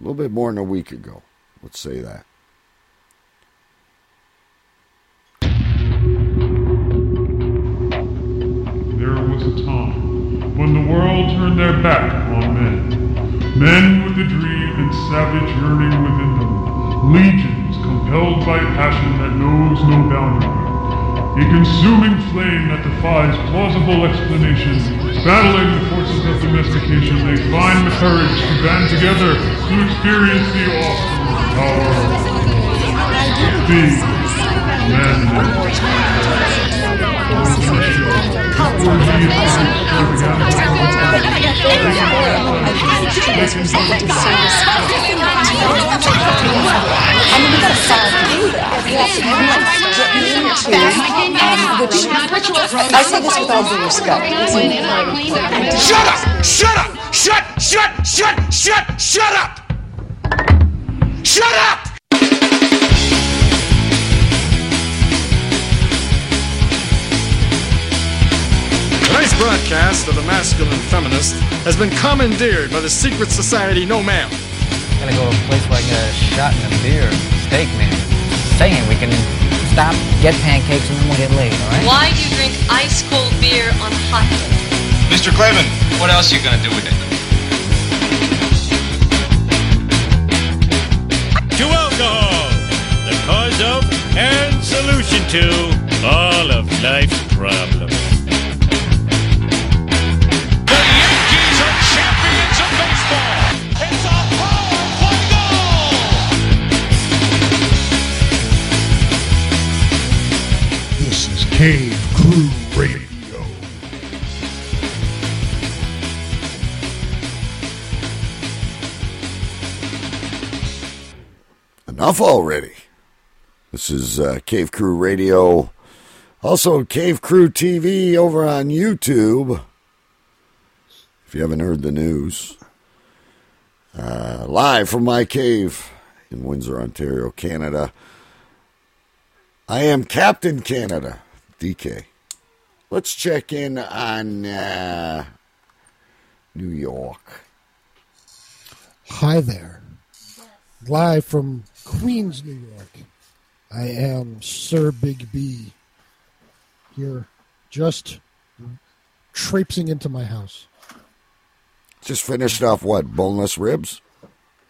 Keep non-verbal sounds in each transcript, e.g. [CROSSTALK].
A little bit more than a week ago. Let's say that. There was a time when the world turned their back on men. Men with a dream and savage yearning within them. Legions compelled by passion that knows no boundary. A consuming flame that defies plausible explanation. Battling the forces of domestication, they find the courage to band together to experience the awesome power of being I say this with all due respect. Shut up! Shut up! Shut, shut, shut, shut, shut up! Shut up! Broadcast of the Masculine Feminist has been commandeered by the secret society No Ma'am. gonna go to a place where I can get a shot and a beer, steak, man. Saying we can stop, get pancakes, and then we'll get laid, all right? Why do you drink ice cold beer on a hot day? Mr. Clavin, what else are you gonna do with it? To alcohol, the cause of and solution to all of life's problems. Enough already. This is uh, Cave Crew Radio. Also, Cave Crew TV over on YouTube. If you haven't heard the news, uh, live from my cave in Windsor, Ontario, Canada. I am Captain Canada, DK. Let's check in on uh, New York. Hi there. Live from Queens, New York. I am Sir Big B. Here, just traipsing into my house. Just finished off what? Boneless ribs?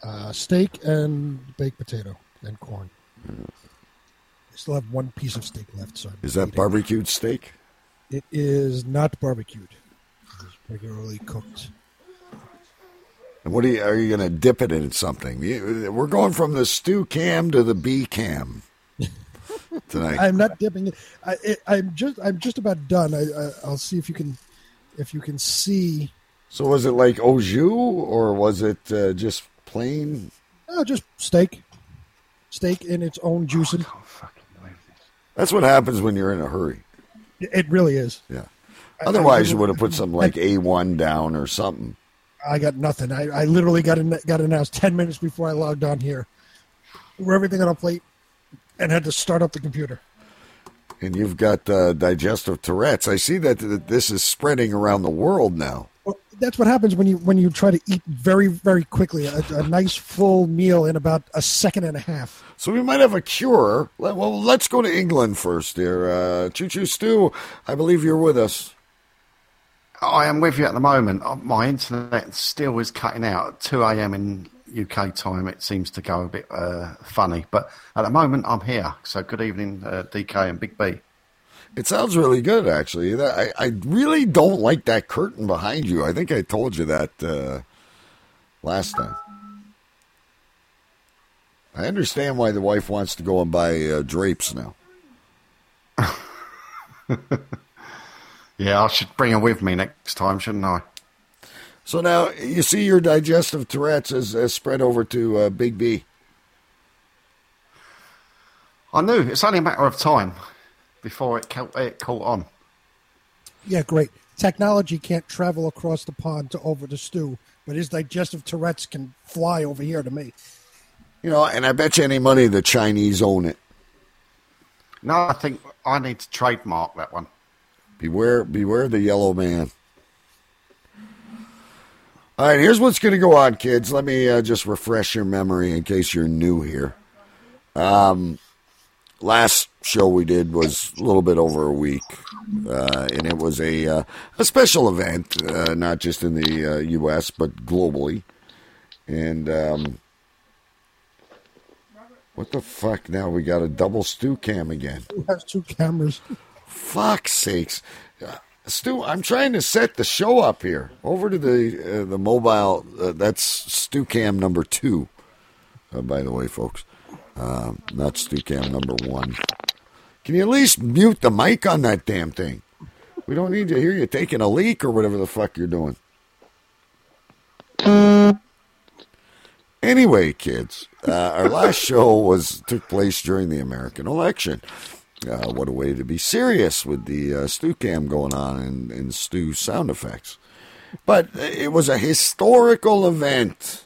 Uh, steak and baked potato and corn. I still have one piece of steak left, so I'm Is that eating. barbecued steak? It is not barbecued. It is regularly cooked. And what are you, are you going to dip it in something? We're going from the stew cam to the B cam [LAUGHS] tonight. I'm not dipping it. I, it. I'm just. I'm just about done. I, I, I'll see if you can, if you can see. so was it like au jus or was it uh, just plain? Oh, just steak, steak in its own juicing. That's what happens when you're in a hurry. It really is. Yeah. Otherwise, I- you would have put something like A1 down or something. I got nothing. I, I literally got in, got announced ten minutes before I logged on here. Threw everything on a plate, and had to start up the computer. And you've got uh, digestive Tourette's. I see that th- this is spreading around the world now. Well, that's what happens when you when you try to eat very very quickly a, a nice full meal in about a second and a half. So we might have a cure. Well, let's go to England first, dear. Uh, Choo Choo Stew, I believe you're with us. I am with you at the moment. Uh, My internet still is cutting out at 2 a.m. in UK time. It seems to go a bit uh, funny. But at the moment, I'm here. So good evening, uh, DK and Big B. It sounds really good, actually. I, I really don't like that curtain behind you. I think I told you that uh, last time. I understand why the wife wants to go and buy uh, drapes now. [LAUGHS] Yeah, I should bring her with me next time, shouldn't I? So now you see your digestive Tourette's has, has spread over to uh, Big B. I knew. It's only a matter of time before it, ca- it caught on. Yeah, great. Technology can't travel across the pond to over to Stew, but his digestive Tourette's can fly over here to me. You know, and I bet you any money the Chinese own it. No, I think I need to trademark that one. Beware, beware the yellow man. All right, here's what's going to go on, kids. Let me uh, just refresh your memory in case you're new here. Um, last show we did was a little bit over a week, uh, and it was a uh, a special event, uh, not just in the uh, U.S. but globally. And um, what the fuck? Now we got a double stew cam again. Who has two cameras? Fuck's sakes. Uh, Stu, I'm trying to set the show up here. Over to the uh, the mobile. Uh, that's Stu Cam number two. Uh, by the way, folks, um, not Stu Cam number one. Can you at least mute the mic on that damn thing? We don't need to hear you taking a leak or whatever the fuck you're doing. Anyway, kids, uh, our last show was took place during the American election. Uh, what a way to be serious with the uh, stew cam going on and, and stew sound effects. But it was a historical event.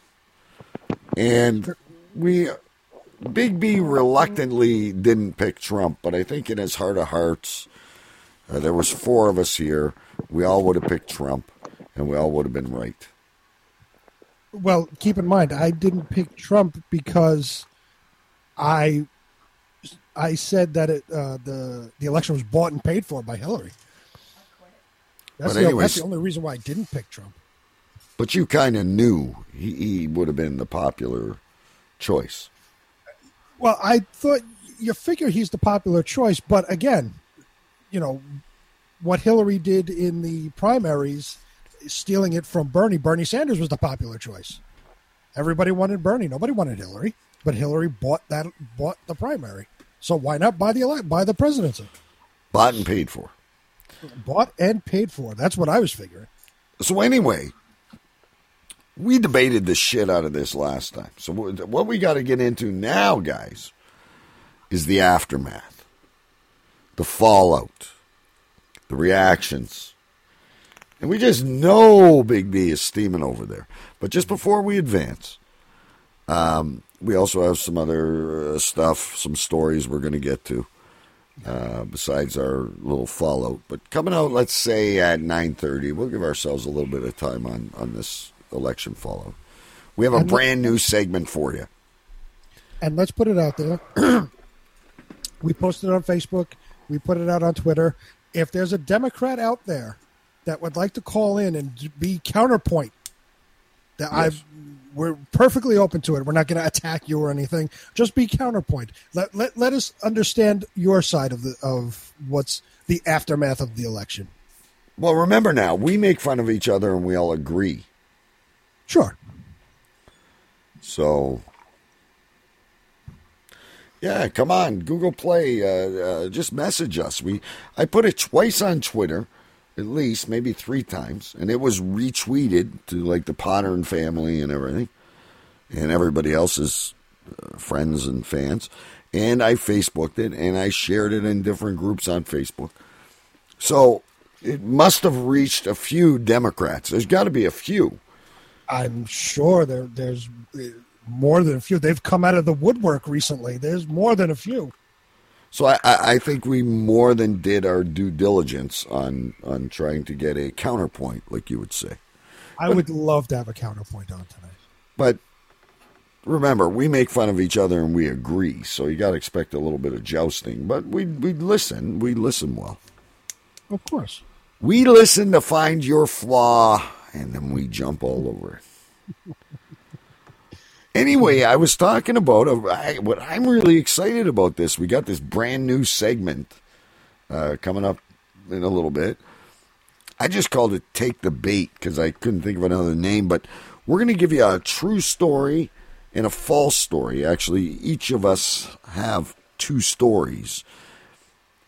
And we, Big B reluctantly didn't pick Trump, but I think in his heart of hearts, uh, there was four of us here. We all would have picked Trump, and we all would have been right. Well, keep in mind, I didn't pick Trump because I I said that it, uh, the the election was bought and paid for by Hillary. That's, But the, anyways- that's the only reason why I didn't pick Trump. But you kind of knew he, he would have been the popular choice. Well, I thought you figure he's the popular choice, but again, you know what Hillary did in the primaries, stealing it from Bernie. Bernie Sanders was the popular choice. Everybody wanted Bernie. Nobody wanted Hillary, but Hillary bought that bought the primary. So why not buy the elect buy the presidency? Bought and paid for. Bought and paid for. That's what I was figuring. So anyway, we debated the shit out of this last time. So what what we got to get into now, guys, is the aftermath, the fallout, the reactions. And we just know Big B is steaming over there. But just before we advance, um, we also have some other uh, stuff, some stories we're going to get to uh, besides our little fallout. But coming out, let's say at nine thirty, we'll give ourselves a little bit of time on on this election fallout. We have a And brand new segment for you. and let's put it out there. [CLEARS THROAT] we posted it on Facebook. We put it out on Twitter. If there's a Democrat out there that would like to call in and be counterpoint, that I we're perfectly open to it. We're not going to attack you or anything. Just be counterpoint. Let, let let us understand your side of the of what's the aftermath of the election. Well, remember now, we make fun of each other and we all agree. Sure. So, yeah, come on, Google Play. Uh, uh, just message us. We I put it twice on Twitter, at least maybe three times, and it was retweeted to like the Potter and family and everything, and everybody else's uh, friends and fans. And I Facebooked it and I shared it in different groups on Facebook. So it must have reached a few Democrats. There's got to be a few. I'm sure there there's uh, more than a few. They've come out of the woodwork recently. There's more than a few. So I, I I think we more than did our due diligence on on trying to get a counterpoint, like you would say. I would love to have a counterpoint on tonight. But remember, we make fun of each other and we agree, so you got to expect a little bit of jousting. But we we listen. We listen well. Of course. We listen to find your flaw, and then we jump all over it. [LAUGHS] Anyway, I was talking about uh, what I'm really excited about. This we got this brand new segment uh, coming up in a little bit. I just called it "Take the Bait" because I couldn't think of another name. But we're going to give you a true story and a false story. Actually, each of us have two stories,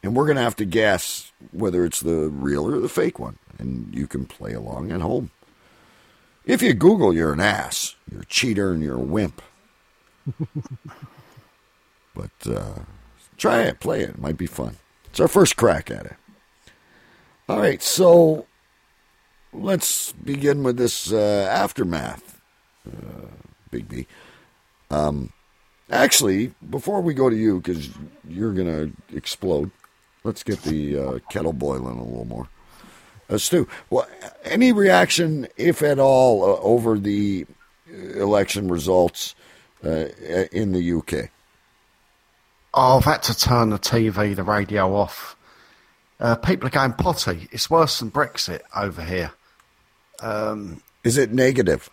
and we're going to have to guess whether it's the real or the fake one. And you can play along at home. If you Google, you're an ass. You're a cheater and you're a wimp. [LAUGHS] but uh, try it, play it. It might be fun. It's our first crack at it. All right, so let's begin with this uh, aftermath, uh, Big B. Um, actually, before we go to you, because you're going to explode, let's get the uh, kettle boiling a little more. Uh, Stu, well, any reaction, if at all, uh, over the election results uh, in the UK? Oh, I've had to turn the TV, the radio off. Uh, people are going potty. It's worse than Brexit over here. Um, Is it negative?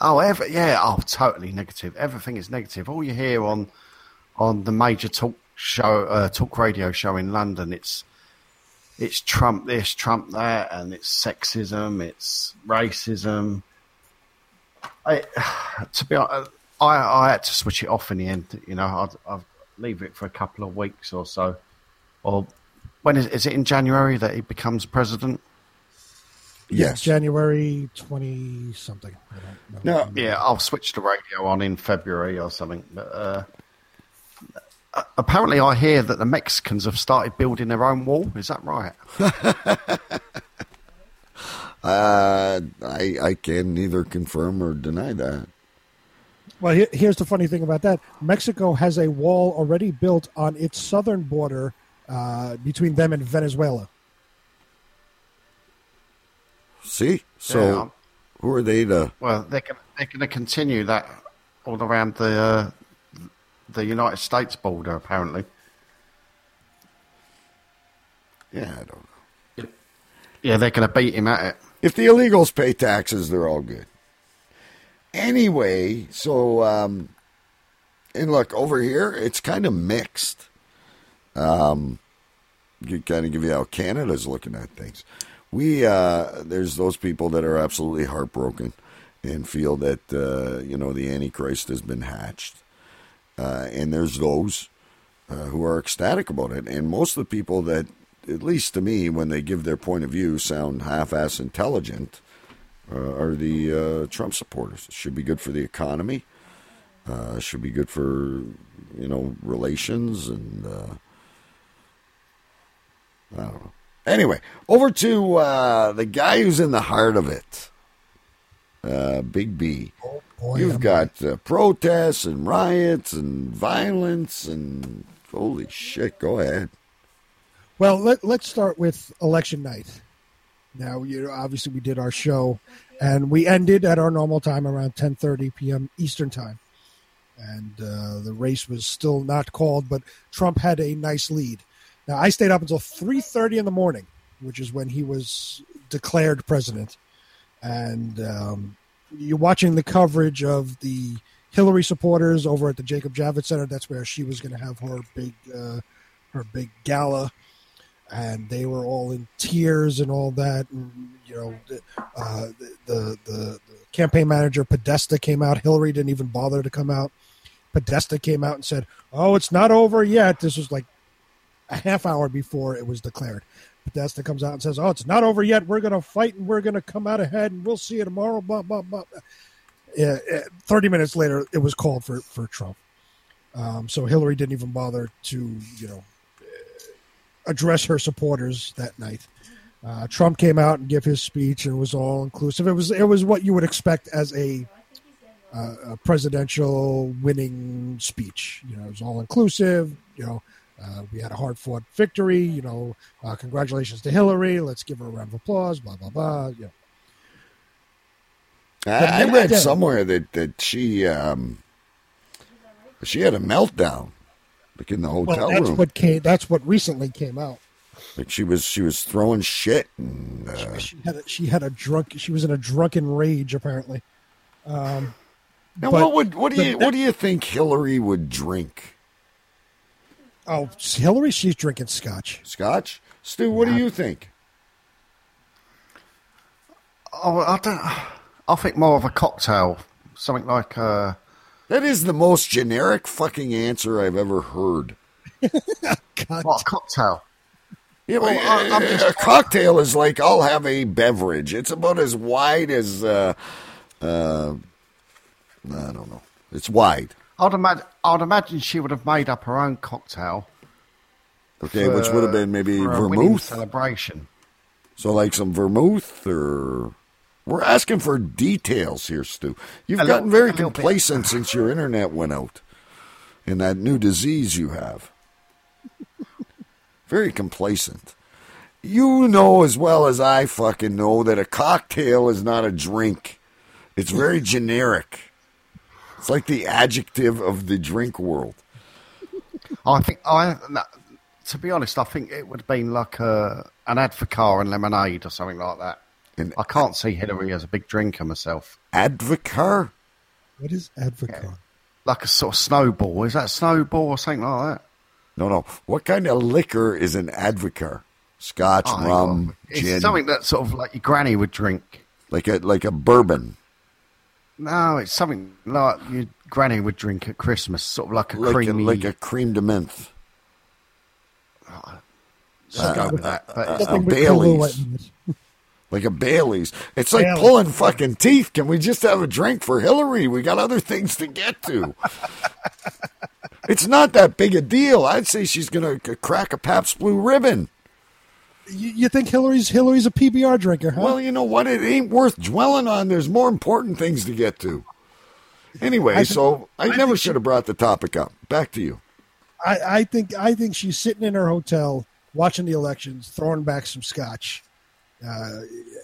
Oh, ever, yeah, oh, totally negative. Everything is negative. All you hear on on the major talk show, uh, talk radio show in London, it's it's Trump this, Trump that, and it's sexism, it's racism. I, [SIGHS] to be honest, I, I had to switch it off in the end. You know, I'd, I'd leave it for a couple of weeks or so. Or when is, is it in January that he becomes president? Yes, January twenty something. No, yeah, I'll switch the radio on in February or something. But uh, apparently, I hear that the Mexicans have started building their own wall. Is that right? [LAUGHS] uh, I I can neither confirm or deny that. Well, he- here's the funny thing about that: Mexico has a wall already built on its southern border uh, between them and Venezuela. See, so Yeah. who are they to? Well, they're going they're going to continue that all around the uh, the United States border. Apparently, Yeah, I don't know. yeah, they're going to beat him at it. If the illegals pay taxes, they're all good. Anyway, so um, and look over here, it's kind of mixed. Um, you kind of give you how Canada's looking at things. We uh, there's those people that are absolutely heartbroken and feel that uh, you know the Antichrist has been hatched, uh, and there's those uh, who are ecstatic about it. And most of the people that, at least to me, when they give their point of view, sound half-ass intelligent, uh, are the uh, Trump supporters. It should be good for the economy. Uh, should be good for you know relations and uh, I don't know. Anyway, over to the guy who's in the heart of it, uh, Big B. boy, You've am got uh, protests and riots and violence and holy shit. Go ahead. Well, let, let's start with election night. Now, you know, obviously, we did our show, and we ended at our normal time around 10:30 p.m. Eastern time, and uh, the race was still not called, but Trump had a nice lead. Now, I stayed up until 3:30 in the morning, which is when he was declared president, and um, you're watching the coverage of the Hillary supporters over at the Jacob Javits Center. That's where she was going to have her big, uh, her big gala and they were all in tears and all that. And, you know, uh, the, the, the, the campaign manager Podesta came out. Hillary didn't even bother to come out. Podesta came out and said, "Oh, it's not over yet." This was like a half hour before it was declared. Podesta comes out and says, "Oh, it's not over yet. We're going to fight and we're going to come out ahead and we'll see you tomorrow." Blah blah blah. Yeah, Thirty minutes later, it was called for for Trump. Um, so Hillary didn't even bother to, you know, address her supporters that night. Uh, Trump came out and gave his speech and it was all inclusive. It was it was what you would expect as a, uh, a presidential winning speech. You know, it was all inclusive. You know, uh, we had a hard fought victory. You know, uh, congratulations to Hillary. Let's give her a round of applause. Blah blah blah. Yeah. I, I read day- somewhere that that she um, she had a meltdown, like in the hotel Well, that's room. what came. That's what recently came out. Like she was she was throwing shit and uh, She had a, she had a drunk. She was in a drunken rage apparently. Um, now what would what do you what do you think Hillary would drink? Oh, Hillary, she's drinking scotch. Scotch, Stu. What do you think? Oh, I don't. I think more of a cocktail, something like uh, That is the most generic fucking answer I've ever heard. [LAUGHS] What a cocktail. Yeah, Well, but, I- I'm just- a cocktail is like I'll have a beverage. It's about as wide as uh, uh, I don't know. It's wide. I'd imagine. I'd imagine she would have made up her own cocktail. Okay, which would have been maybe for vermouth. celebration. So like some vermouth or we're asking for details here, Stu. You've A gotten very little bit. complacent since your internet went out. And that new disease you have. Very complacent. You know as well as I fucking know that a cocktail is not a drink. It's very generic. It's like the adjective of the drink world. Oh, I think I. To be honest, I think it would have been like a an Advocaat and lemonade or something like that. An I can't see Hillary as a big drinker myself. Advocaat? What is advocate? Like a sort of snowball. Is that snowball or something like that? No, no. What kind of liquor is an advocaat? Scotch, Oh, rum, It's gin, something that sort of like your granny would drink. like a like a bourbon, No, it's something like your granny would drink at Christmas, sort of like a like a, creamy. like a crème de menthe. Let's go with that. But uh, Nothing Baileys. Kahlua in it. Like a Bailey's. It's like Baileys. pulling fucking teeth. Can we just have a drink for Hillary? We got other things to get to. [LAUGHS] it's not that big a deal. I'd say she's going to crack a Pabst Blue Ribbon. You, you think Hillary's Hillary's a PBR drinker, huh? Well, you know what? It ain't worth dwelling on. There's more important things to get to. Anyway, I so I, I never should have brought the topic up. Back to you. I, I think I think she's sitting in her hotel watching the elections, throwing back some scotch, uh,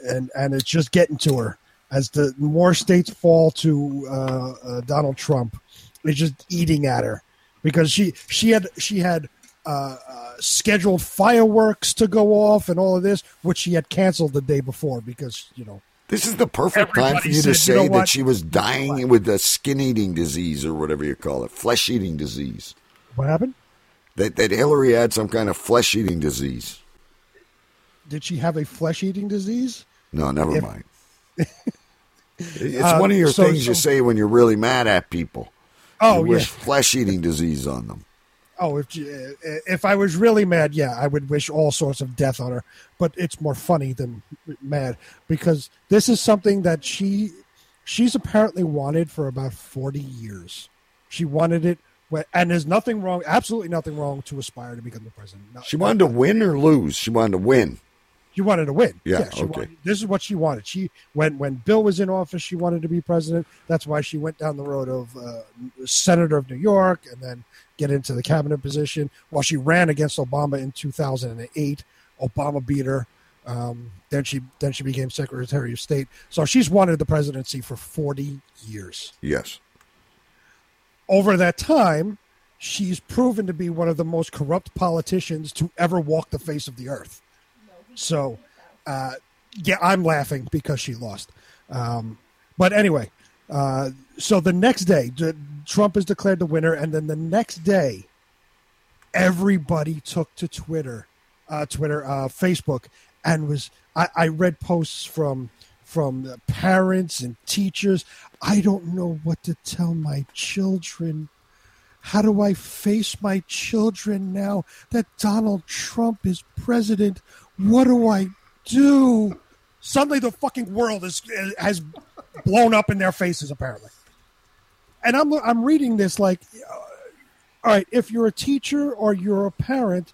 and and it's just getting to her as the more states fall to uh, uh, Donald Trump. It's just eating at her because she she had she had uh, uh, scheduled fireworks to go off and all of this, which she had canceled the day before because you know This is the perfect time for you to said, you say know that she was dying with a skin eating disease or whatever you call it, flesh eating disease. what happened. That that Hillary had some kind of flesh eating disease. Did she have a flesh eating disease? No, never If- mind. [LAUGHS] it's Uh, one of your so- things you say when you're really mad at people. Oh you yeah. flesh eating disease on them. Oh, if eh, if I was really mad, yeah, I would wish all sorts of death on her. But it's more funny than mad because this is something that she she's apparently wanted for about forty years. She wanted it, and there's nothing wrong, absolutely nothing wrong to aspire to become the president. No, She wanted to win or lose. She wanted to win. She wanted to win. Yeah, she okay. wanted, this is what she wanted. She when when Bill was in office, she wanted to be president. That's why she went down the road of uh, senator of New York and then get into the cabinet position. While she ran against Obama in 2008, Obama beat her. Um, then she then she became Secretary of State. So she's wanted the presidency for 40 years. Yes. Over that time, she's proven to be one of the most corrupt politicians to ever walk the face of the earth. So, uh, yeah, I'm laughing because she lost. Um, but anyway, uh, so the next day, d- Trump is declared the winner, and then the next day, everybody took to Twitter, uh, Twitter, uh, Facebook, and was I, I read posts from from parents and teachers. I don't know what to tell my children. How do I face my children now that Donald Trump is president? What do I do? Suddenly, the fucking world is has blown up in their faces, apparently. And I'm I'm reading this like, uh, all right, if you're a teacher or you're a parent,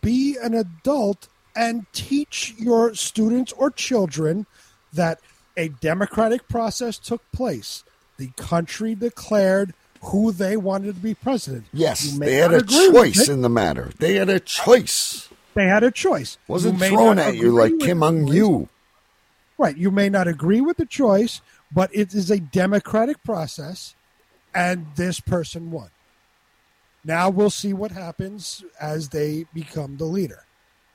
be an adult and teach your students or children that a democratic process took place. The country declared who they wanted to be president. Yes, they had a choice in the matter. They had a choice. They had a choice. Wasn't thrown at you like Kim Ung. Yu. Right. You may not agree with the choice, but it is a democratic process, and this person won. Now we'll see what happens as they become the leader.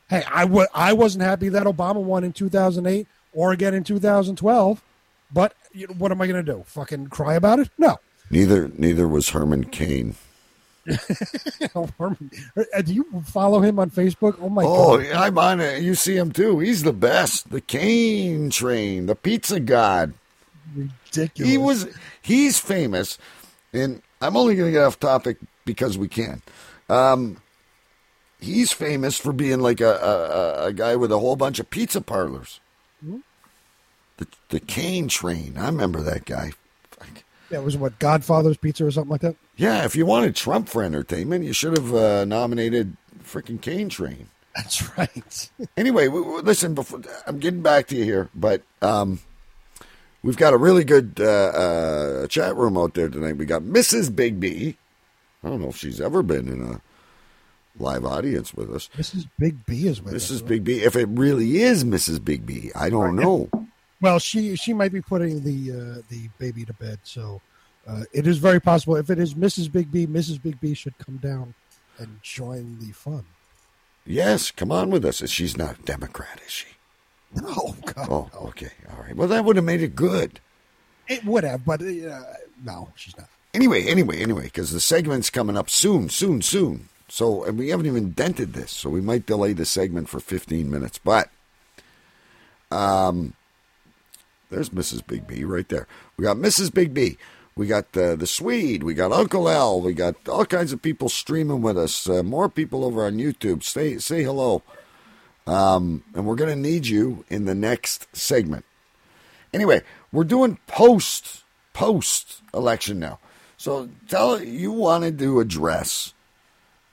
Hey, I w- I wasn't happy that Obama won in 2008 or again in 2012, but you know, what am I going to do? Fucking cry about it? No. Neither neither was Herman Cain. [LAUGHS] Uh, do you follow him on Facebook? Oh my Oh, god! I'm on it. You see him too. He's the best. The Cain train, the pizza god. Ridiculous. He was. He's famous, and I'm only going to get off topic because we can. Um, he's famous for being like a, a, a- guy with a whole bunch of pizza parlors. Hmm? The the Cain train. I remember that guy. Yeah, it was what Godfather's Pizza or something like that. Yeah, if you wanted Trump for entertainment, you should have uh, nominated freaking Cain Train. That's right. [LAUGHS] Anyway, w- w- listen. Before I'm getting back to you here, but um, we've got a really good uh, uh, chat room out there tonight. We got Mrs. Big B. I don't know if she's ever been in a live audience with us. Mrs. Big B is with us. Mrs. Big B, if it really is Mrs. Big B, I don't know. Well, she she might be putting the uh, the baby to bed, so uh, it is very possible. If it is Mrs. Big B, Mrs. Big B should come down and join the fun. Yes, come on with us. She's not a Democrat, is she? No, [LAUGHS] God, Oh, no. okay, all right. Well, that would have made it good. It would have, but uh, no, she's not. Anyway, anyway, anyway, because the segment's coming up soon, soon, soon. So, and we haven't even dented this, so we might delay the segment for 15 minutes. But, um, there's Mrs. Big B right there. We got Mrs. Big B. We got uh, the Swede. We got Uncle L. We got all kinds of people streaming with us. Uh, more people over on YouTube. Say say hello. Um, and we're going to need you in the next segment. Anyway, we're doing post post election now. So tell you wanted to address,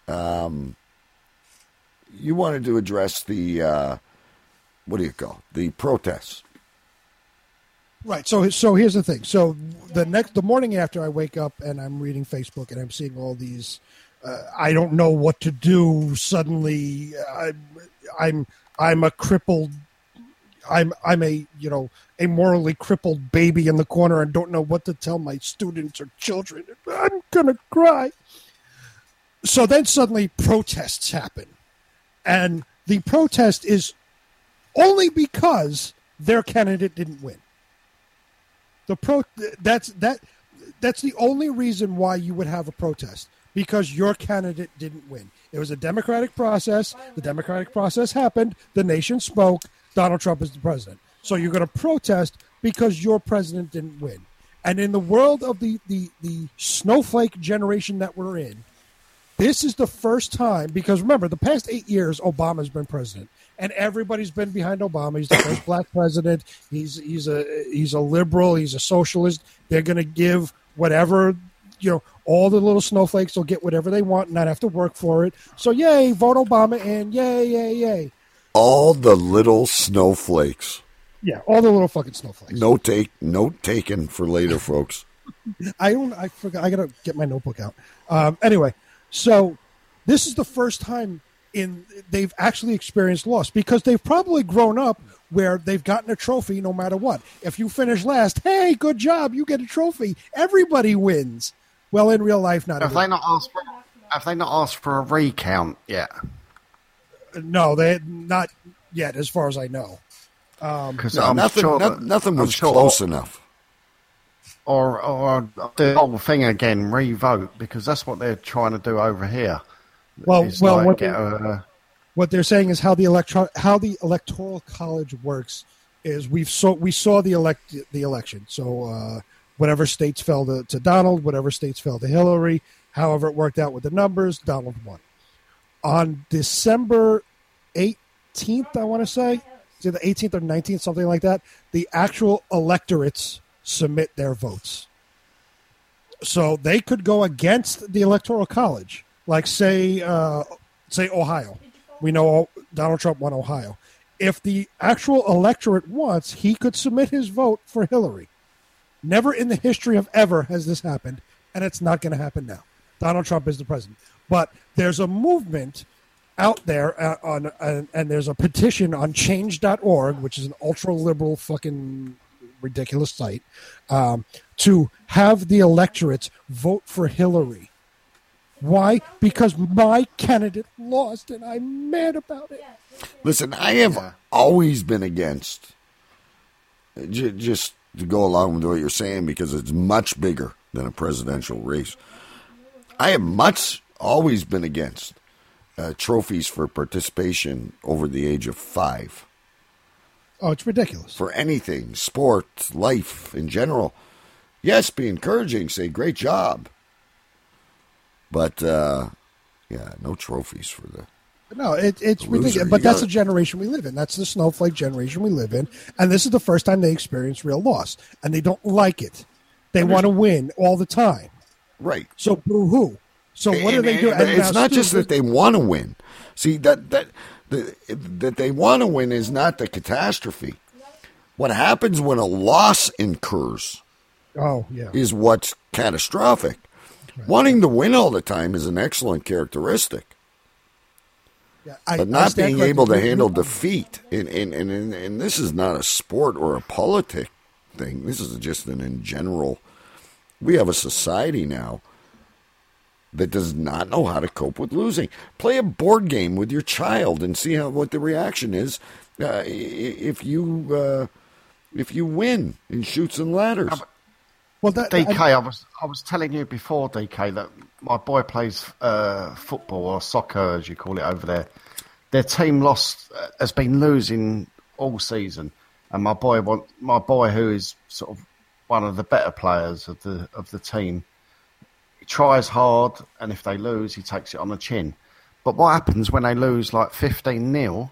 um, you wanted to address the uh, what do you call the protests? Right. So so here's the thing. So the next the morning after I wake up and I'm reading Facebook and I'm seeing all these uh, I don't know what to do suddenly I'm I'm I'm a crippled I'm I'm a you know a morally crippled baby in the corner and don't know what to tell my students or children. I'm to cry. So then suddenly protests happen. And the protest is only because their candidate didn't win. The pro that's that that's the only reason why you would have a protest because your candidate didn't win. It was a democratic process. The democratic process happened. The nation spoke. Donald Trump is the president. So you're going to protest because your president didn't win. And in the world of the, the, the snowflake generation that we're in, this is the first time because remember the past eight years Obama's been president and everybody's been behind Obama. He's the first [COUGHS] black president. He's he's a he's a liberal. He's a socialist. They're going to give whatever you know. All the little snowflakes will get whatever they want and not have to work for it. So yay, vote Obama and yay, yay, yay. All the little snowflakes. Yeah, all the little fucking snowflakes. No take, note taken for later, folks. [LAUGHS] I don't. I forgot. I gotta get my notebook out. Um, anyway, so this is the first time in they've actually experienced loss because they've probably grown up where they've gotten a trophy no matter what. If you finish last, hey, good job, you get a trophy. Everybody wins. Well, in real life, not. Have everybody. they not asked for? Have they not asked for a recount yet? No, they not yet, as far as I know. Um, Because No, nothing, sure no- nothing was sure- close enough. Or or the whole thing again, revote because that's what they're trying to do over here. Well, It's well, like what get they- a- what they're saying is how the electro how the electoral college works is we've saw we saw the elect the election. So uh, whatever states fell to, to Donald, whatever states fell to Hillary, however it worked out with the numbers, Donald won. On December eighteenth, I want to say, either eighteenth or nineteenth, something like that. The actual electorates submit their votes. So they could go against the electoral college, like say uh, say Ohio. We know Donald Trump won Ohio. If the actual electorate wants, he could submit his vote for Hillary. Never in the history of ever has this happened, and it's not going to happen now. Donald Trump is the president. But there's a movement out there uh, on, uh, and there's a petition on change.org, which is an ultra liberal fucking ridiculous site, um, to have the electorates vote for Hillary. Why? Because my candidate lost, and I'm mad about it. Listen, I have always been against, j- just to go along with what you're saying, because it's much bigger than a presidential race. I have much always been against uh, trophies for participation over the age of five. Oh, it's ridiculous. For anything, sport, life in general. Yes, be encouraging, say, great job. But, uh, yeah, no trophies for the. No, it, it's ridiculous. But that's the generation we live in. That's the snowflake generation we live in. And this is the first time they experience real loss. And they don't like it. They want to win all the time. Right. So boo hoo. So what do And- they and- do? And it's not just that they want to win. See that that the, that they want to win is not the catastrophe. What happens when a loss incurs Oh, yeah. is what's catastrophic. [LAUGHS] Wanting to win all the time is an excellent characteristic. Yeah, I- but not stand being corrected. able to You- you- handle defeat. And, and, and, and, and this is not a sport or a politic thing. This is just an in general. We have a society now that does not know how to cope with losing. Play a board game with your child and see how what the reaction is uh, if you uh, if you win in Chutes and Ladders. Well, that, DK, I, was I was telling you before, DK, that my boy plays uh, football or soccer, as you call it over there. Their team lost uh, has been losing all season, and my boy want my boy who is sort of one of the better players of the of the team. He tries hard, and if they lose, he takes it on the chin. But what happens when they lose like fifteen 0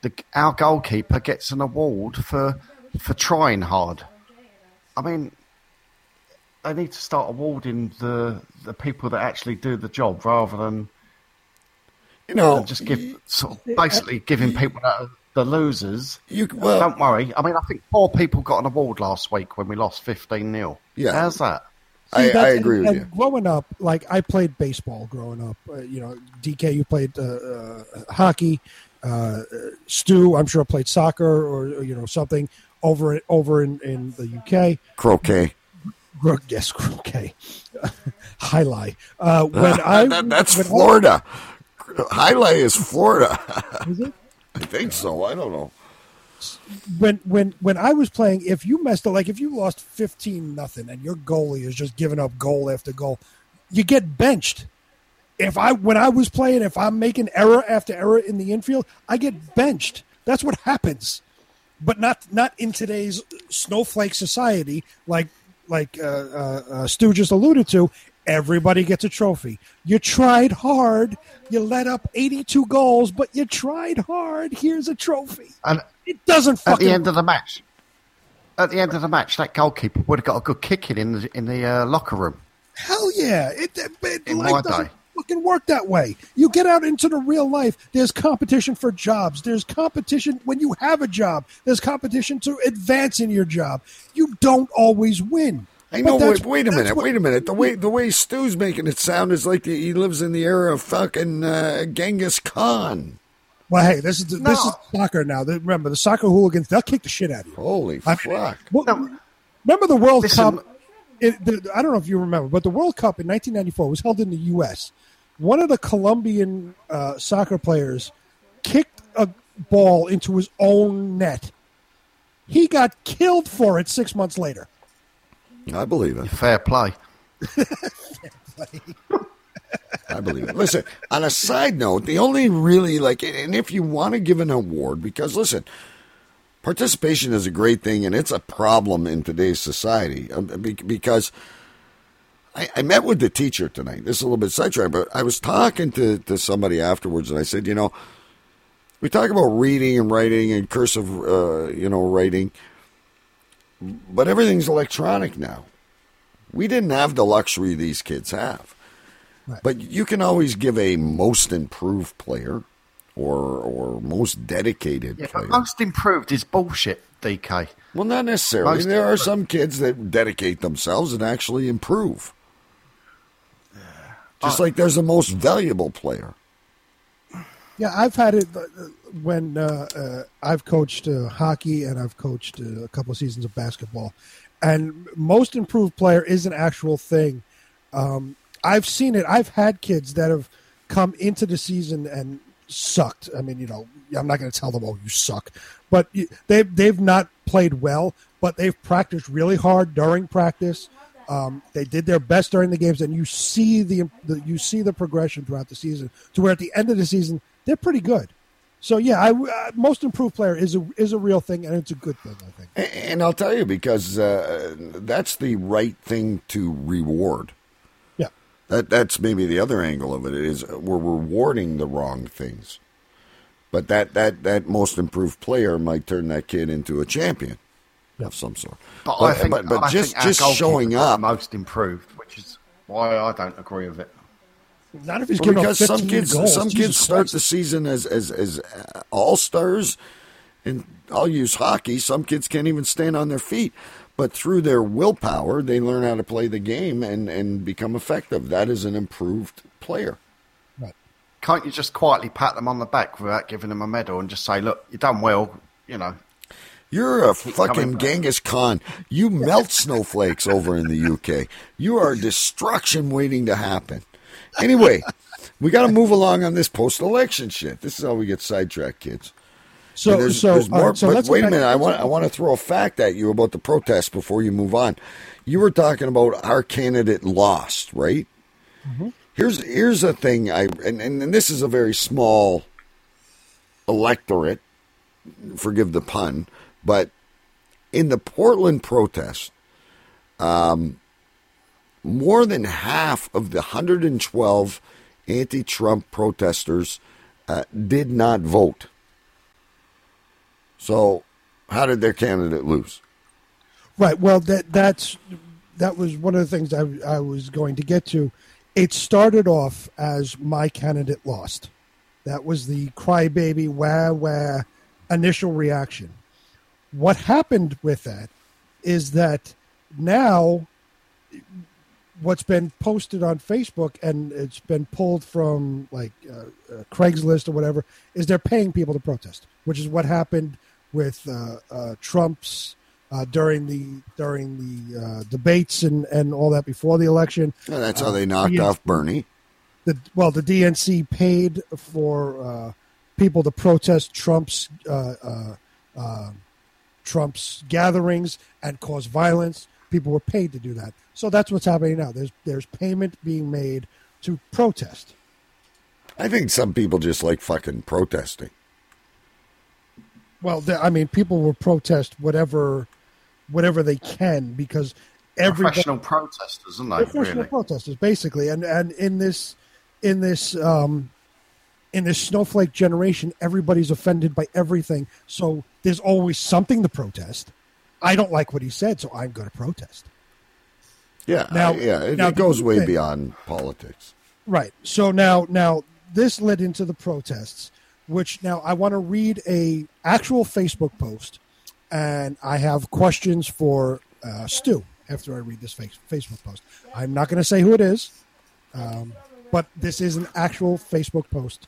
the, Our goalkeeper gets an award for for trying hard. I mean, they need to start awarding the the people that actually do the job rather than you know than just give sort of basically giving people that the losers. You well, don't worry. I mean, I think four people got an award last week when we lost fifteen 0 Yeah. how's that? See, that's- and- and Growing up, like I played baseball growing up. Uh, you know, DK, you played uh, uh, hockey. Uh, Stu, I'm sure played soccer or, or, you know something over over in, in the UK. Croquet. Gro- yes, croquet. Highlight. Uh, when [LAUGHS] I That- that's when I- Florida. Highlight is Florida. [LAUGHS] Is it? I think so. I don't know. when when when I was playing, if you messed up, like if you lost fifteen nothing, and your goalie is just giving up goal after goal, you get benched. If I when I was playing, if I'm making error after error in the infield, I get benched. That's what happens, but not not in today's snowflake society, like like uh, uh, uh, Stu just alluded to. Everybody gets a trophy. You tried hard. You let up 82 goals, but you tried hard. Here's a trophy. And It doesn't fucking. at the end of the match, at the end of the match, that goalkeeper would have got a good kicking in the in the uh, locker room. Hell yeah! It, it, it In life my day. Fucking work that way. You get out into the real life. There's competition for jobs. There's competition when you have a job. There's competition to advance in your job. You don't always win. I know. Wait, wait a minute. what- Wait a minute. The way the way Stu's making it sound is like he lives in the era of fucking uh, Genghis Khan. Well, hey, this is the, this is soccer now. Remember, the soccer hooligans they'll kick the shit out of you. Holy I mean, fuck! well, remember the World Listen- Cup? It, the, I don't know if you remember, but the World Cup in 1994 was held in the U.S. One of the Colombian uh, soccer players kicked a ball into his own net. He got killed for it six months later. I believe it. Fair play. [LAUGHS] I believe it. Listen, on a side note, the only really like, and if you want to give an award, because listen, participation is a great thing, and it's a problem in today's society um, because I, I met with the teacher tonight. This is a little bit sidetracked, but I was talking to, to somebody afterwards, and I said, you know, we talk about reading and writing and cursive, uh, you know, writing, but everything's electronic now. We didn't have the luxury these kids have. But you can always give a most improved player or or most dedicated Yeah, player. most improved is bullshit, DK. well, not necessarily. most there are some kids that dedicate themselves and actually improve. Just Uh, like there's the most valuable player. Yeah, I've had it uh, when uh, uh, I've coached uh, hockey and I've coached uh, a couple of seasons of basketball. And most improved player is an actual thing. Um, I've seen it. I've had kids that have come into the season and sucked. I mean, you know, I'm not going to tell them, "Oh, you suck," but they've they've not played well, but they've practiced really hard during practice. Um, they did their best during the games, and you see the, the you see the progression throughout the season to where at the end of the season they're pretty good. So yeah, I, uh, most improved player is a is a real thing, and it's a good thing. I think. A- And I'll tell you because uh, that's the right thing to reward. Yeah. That that's maybe the other angle of it is we're rewarding the wrong things. But that, that, that most improved player might turn that kid into a champion of some sort. But, I think, but, but I just think just showing up most improved, which is why I don't agree with it. Not if he's Well, because some kids goals. some Jesus kids start Christ. the season as as as all stars, and I'll use hockey. Some kids can't even stand on their feet, but through their willpower, they learn how to play the game and and become effective. That is an improved player. Right. can't you just quietly pat them on the back without giving them a medal and just say, "Look, you done well," you know? You're a fucking. Genghis Khan. You [LAUGHS] melt snowflakes over in the UK. You are destruction waiting to happen. Anyway, [LAUGHS] we got to move along on this post-election shit. This is how we get sidetracked, kids. So, And there's, so, there's more. right, so but wait a minute. I want. I want to throw a fact at you about the protest before you move on. You were talking about our candidate lost, right? Mm-hmm. Here's here's a thing. I and, and, and this is a very small electorate. Forgive the pun, but in the Portland protest, um, more than half of the 112 anti-Trump protesters uh, did not vote. So, how did their candidate lose? Right. Well, that that's that was one of the things I, I was going to get to. It started off as my candidate lost. That was the crybaby wah wah initial reaction. What happened with that is that now what's been posted on Facebook and it's been pulled from like uh, uh, Craigslist or whatever is they're paying people to protest, which is what happened with uh, uh, Trump's uh, during the during the uh, debates and, and all that before the election. Well, that's how they knocked DNC off Bernie. The well, the DNC paid for uh, people to protest Trump's uh, uh, uh, Trump's gatherings and cause violence. People were paid to do that. So that's what's happening now. There's there's payment being made to protest. I think some people just like fucking protesting. Well, I mean, people will protest whatever whatever they can because every Professional protesters, isn't they? professional Really? protesters basically and and in this in this um in this snowflake generation everybody's offended by everything. So there's always something to protest. I don't like what he said so i'm going to protest. Yeah, Now- I- yeah, it, now it goes way thing- beyond politics. right. So now now this led into the protests which now i want to read a actual facebook post and i have questions for uh, stu after i read this face, facebook post. I'm not going to say who it is um, but this is an actual facebook post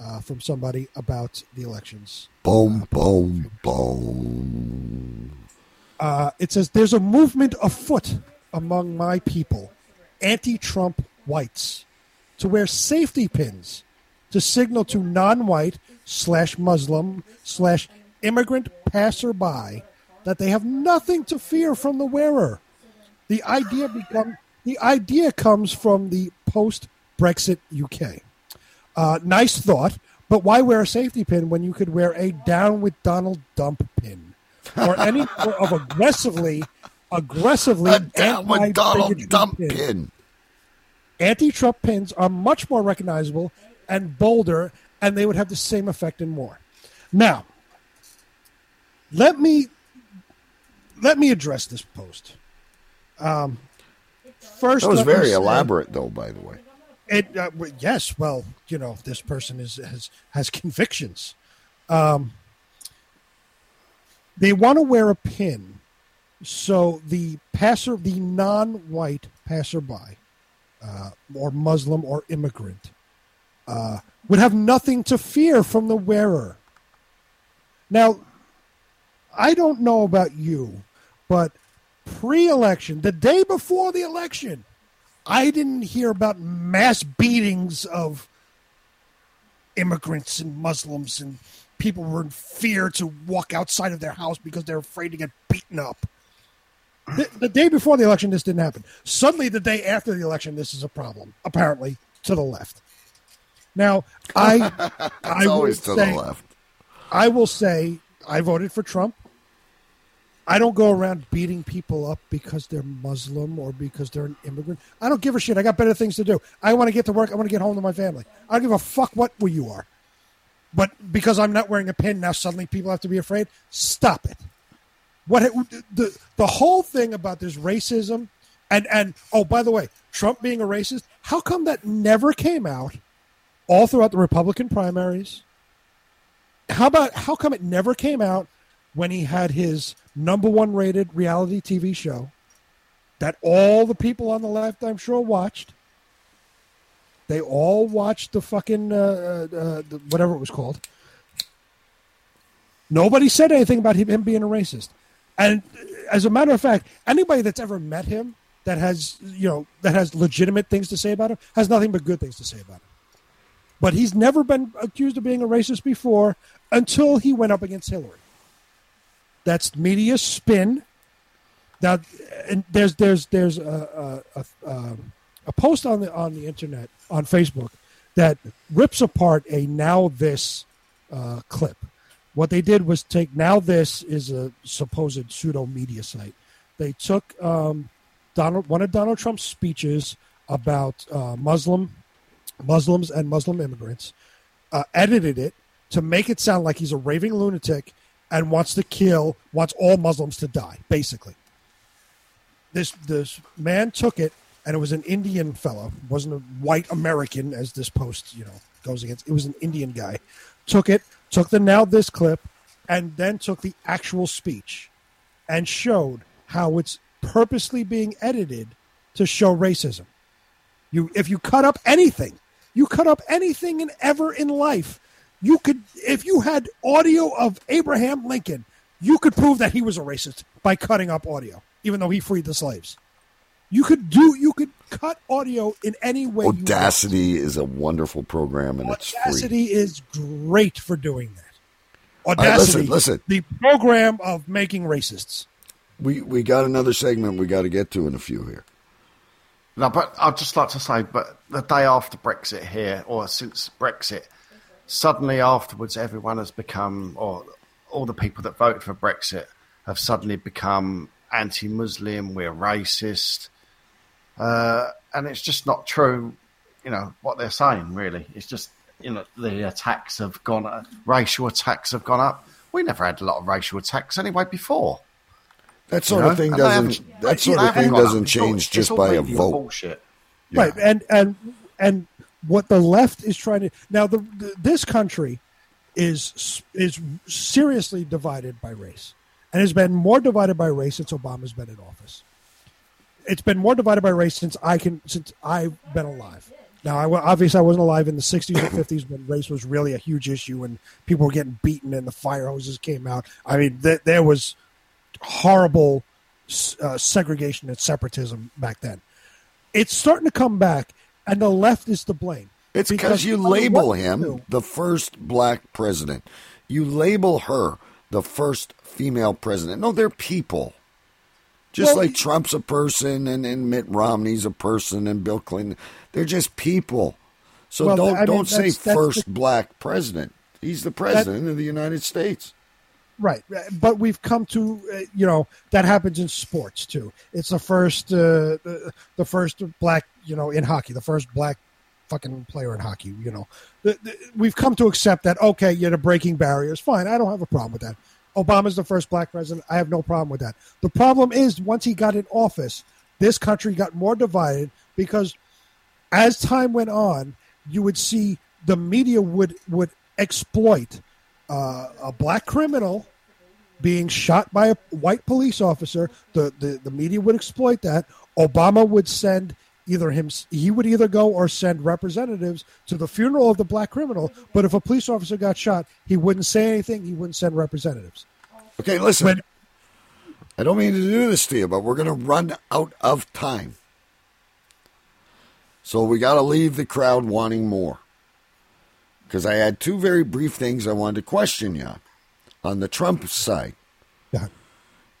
uh, from somebody about the elections Boom, boom, boom. uh, it says there's a movement afoot among my people, anti-Trump whites, to wear safety pins to signal to non-white slash Muslim slash immigrant passerby that they have nothing to fear from the wearer. The idea become the idea comes from the post-Brexit UK. Uh, nice thought, but why wear a safety pin when you could wear a down with Donald Dump pin or any sort of aggressively, aggressively A down with Donald Dump pin. Anti-Trump pins are much more recognizable and bolder, and they would have the same effect and more. Now, let me let me address this post. Um, first, That was very say- elaborate, though. By the way, it uh, yes, well, you know, this person is has has convictions. Um, they want to wear a pin, so the passer, the non-white passerby, uh, or Muslim or immigrant, uh, would have nothing to fear from the wearer. Now, I don't know about you, but pre-election, the day before the election, I didn't hear about mass beatings of immigrants and Muslims and people were in fear to walk outside of their house because they're afraid to get beaten up. The, the day before the election, this didn't happen. Suddenly, the day after the election, this is a problem. Apparently, to the left. Now, I, [LAUGHS] I always to say, the left. I will say I voted for Trump. I don't go around beating people up because they're Muslim or because they're an immigrant. I don't give a shit. I got better things to do. I want to get to work. I want to get home to my family. I don't give a fuck what you are. But because I'm not wearing a pin now, suddenly people have to be afraid. Stop it. What the the whole thing about this racism and and oh by the way, Trump being a racist. How come that never came out all throughout the Republican primaries? How about how come it never came out when he had his number one rated reality TV show that all the people on the left, I'm sure, watched? They all watched the fucking uh, uh, the, whatever it was called. Nobody said anything about him, him being a racist. And as a matter of fact, anybody that's ever met him that has you know that has legitimate things to say about him has nothing but good things to say about him. But he's never been accused of being a racist before until he went up against Hillary. That's media spin. Now, and there's there's there's a a, a, a post on the on the internet on Facebook that rips apart a now this uh, clip. What they did was take now this is a supposed pseudo media site. They took um, Donald one of Donald Trump's speeches about uh, Muslim Muslims and Muslim immigrants, uh, edited it to make it sound like he's a raving lunatic and wants to kill, wants all Muslims to die, basically. This this man took it, and it was an Indian fellow, wasn't a white American, as this post you know goes against. It was an Indian guy. Took it, took the now this clip, and then took the actual speech, and showed how it's purposely being edited to show racism. You, if you cut up anything, you cut up anything and ever in life. You could, if you had audio of Abraham Lincoln, you could prove that he was a racist by cutting up audio, even though he freed the slaves. You could do, you could cut audio in any way. Audacity is a wonderful program, and Audacity is great for doing that. Audacity, right, listen, listen, the program of making racists. We we got another segment we got to get to in a few here. No, but I'd just like to say, but the day after Brexit here, or since Brexit, suddenly afterwards, everyone has become, or all the people that voted for Brexit have suddenly become anti-Muslim. We're racist, uh, and it's just not true. You know what they're saying. Really, it's just you know the attacks have gone, uh, racial attacks have gone up. We never had a lot of racial attacks anyway before. That sort you know? of thing doesn't. That sort of thing doesn't change just by a vote. Bullshit. Yeah. Right, and and and what the left is trying to now the, the, this country is is seriously divided by race, and has been more divided by race since Obama's been in office. It's been more divided by race since I can since I've been alive. Now, I, obviously, I wasn't alive in the '60s or '50s when race was really a huge issue and people were getting beaten and the fire hoses came out. I mean, th- there was horrible uh, segregation and separatism back then. It's starting to come back, and the left is to blame. It's because you label him the first black president. You label her the first female president. No, they're people. Just well, like Trump's a person and, and Mitt Romney's a person and Bill Clinton. They're just people. So well, don't I mean, don't say first the, black president. He's the president that, of the United States. Right, but we've come to uh, you know that happens in sports too. It's the first uh, the first black you know in hockey, the first black fucking player in hockey. You know, we've come to accept that. Okay, you're the breaking barriers. Fine, I don't have a problem with that. Obama's the first black president. I have no problem with that. The problem is once he got in office, this country got more divided because as time went on, you would see the media would would exploit uh, a black criminal being shot by a white police officer, the, the, the media would exploit that. Obama would send either him he would either go or send representatives to the funeral of the black criminal. But if a police officer got shot he wouldn't say anything. He wouldn't send representatives. Okay listen. When, i don't mean to do this to you but we're going to run out of time. So we got to leave the crowd wanting more because I had two very brief things I wanted to question you on, the Trump side. Yeah.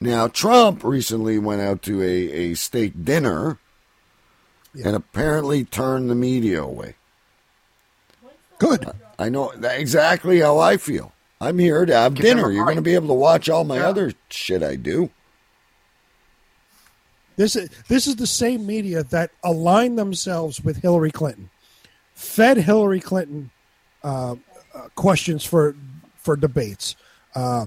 Now, Trump recently went out to a, a steak dinner yeah. and apparently turned the media away. Good. I know exactly how I feel. I'm here to have dinner. You're going to be able to watch all my yeah. other shit I do. This is this is the same media that aligned themselves with Hillary Clinton, fed Hillary Clinton uh, questions for for debates uh,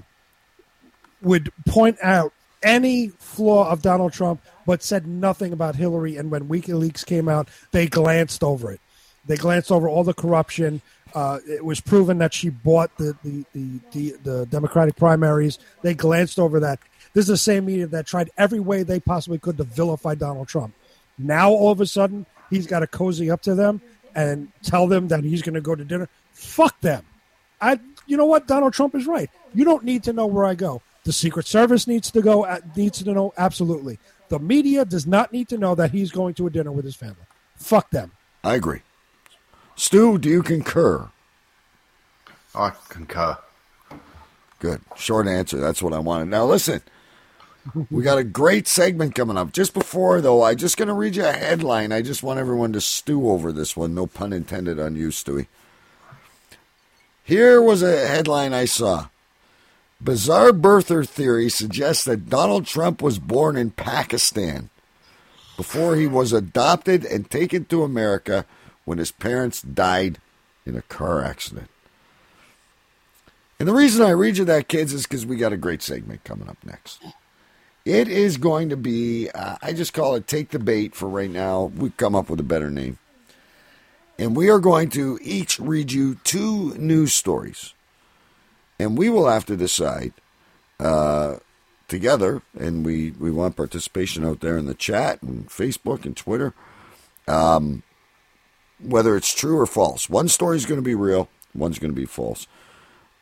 would point out any flaw of Donald Trump, but said nothing about Hillary. And when WikiLeaks came out, they glanced over it. They glanced over all the corruption. Uh, it was proven that she bought the, the, the, the, the Democratic primaries. They glanced over that. This is the same media that tried every way they possibly could to vilify Donald Trump. Now, all of a sudden, he's got to cozy up to them and tell them that he's going to go to dinner. Fuck them. I, you know what? Donald Trump is right. You don't need to know where I go. The Secret Service needs to go. uh, Needs to know absolutely. The media does not need to know that he's going to a dinner with his family. Fuck them. I agree. Stu, do you concur? I concur. Good. Short answer. That's what I wanted. Now, listen, we got a great segment coming up. Just before, though, i just going to read you a headline. I just want everyone to stew over this one. No pun intended on you, Stewie. Here was a headline I saw. Bizarre birther theory suggests that Donald Trump was born in Pakistan before he was adopted and taken to America when his parents died in a car accident. And the reason I read you that, kids, is because we got a great segment coming up next. It is going to be, uh, I just call it Take the Bait for right now. We've come up with a better name. And we are going to each read you two news stories. And we will have to decide uh, together, and we, we want participation out there in the chat and Facebook and Twitter, um, whether it's true or false. One story is going to be real, one's going to be false.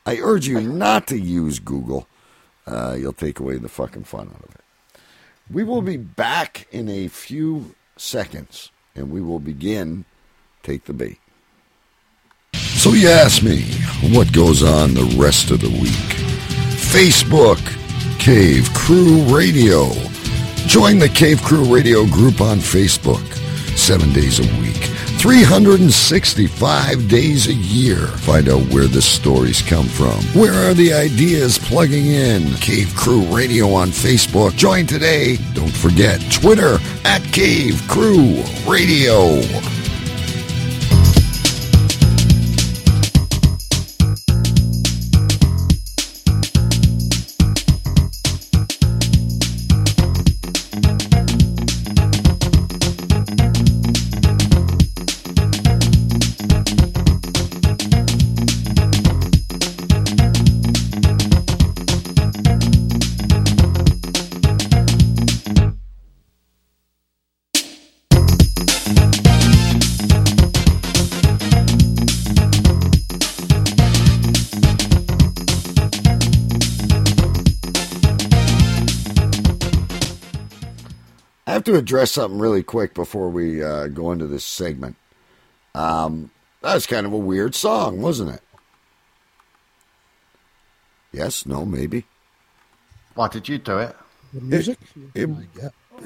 I urge you not to use Google. Uh, you'll take away the fucking fun out of it. We will be back in a few seconds, and we will begin Take the Bait. So you ask me, what goes on the rest of the week? Facebook, Cave Crew Radio. Join the Cave Crew Radio group on Facebook. Seven days a week, 365 days a year. Find out where the stories come from. Where are the ideas plugging in? Cave Crew Radio on Facebook. Join today. Don't forget Twitter at Cave Crew Radio. To address something really quick before we uh, go into this segment. Um, that was kind of a weird song, wasn't it? Yes, no, maybe. Why did you do it? The music? It,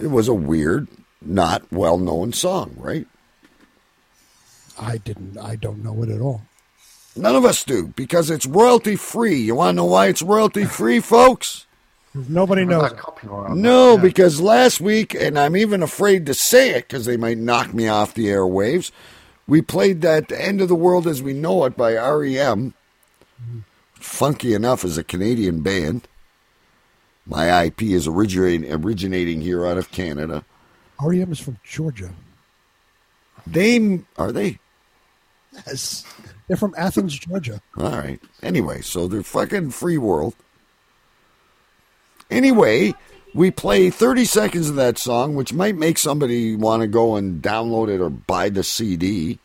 it was a weird, not well known song, right? I didn't. I don't know it at all. None of us do because it's royalty free. You want to know why it's royalty free, folks? Nobody knows. it. No, because last week, and I'm even afraid to say it because they might knock me off the airwaves. We played that End of the World as We Know It" by REM. Funky enough as a Canadian band. My IP is originating originating here out of Canada. REM is from Georgia. They are they? Yes. They're from Athens, Georgia. All right. Anyway, so they're fucking free world. Anyway, we play 30 seconds of that song, which might make somebody want to go and download it or buy the CD.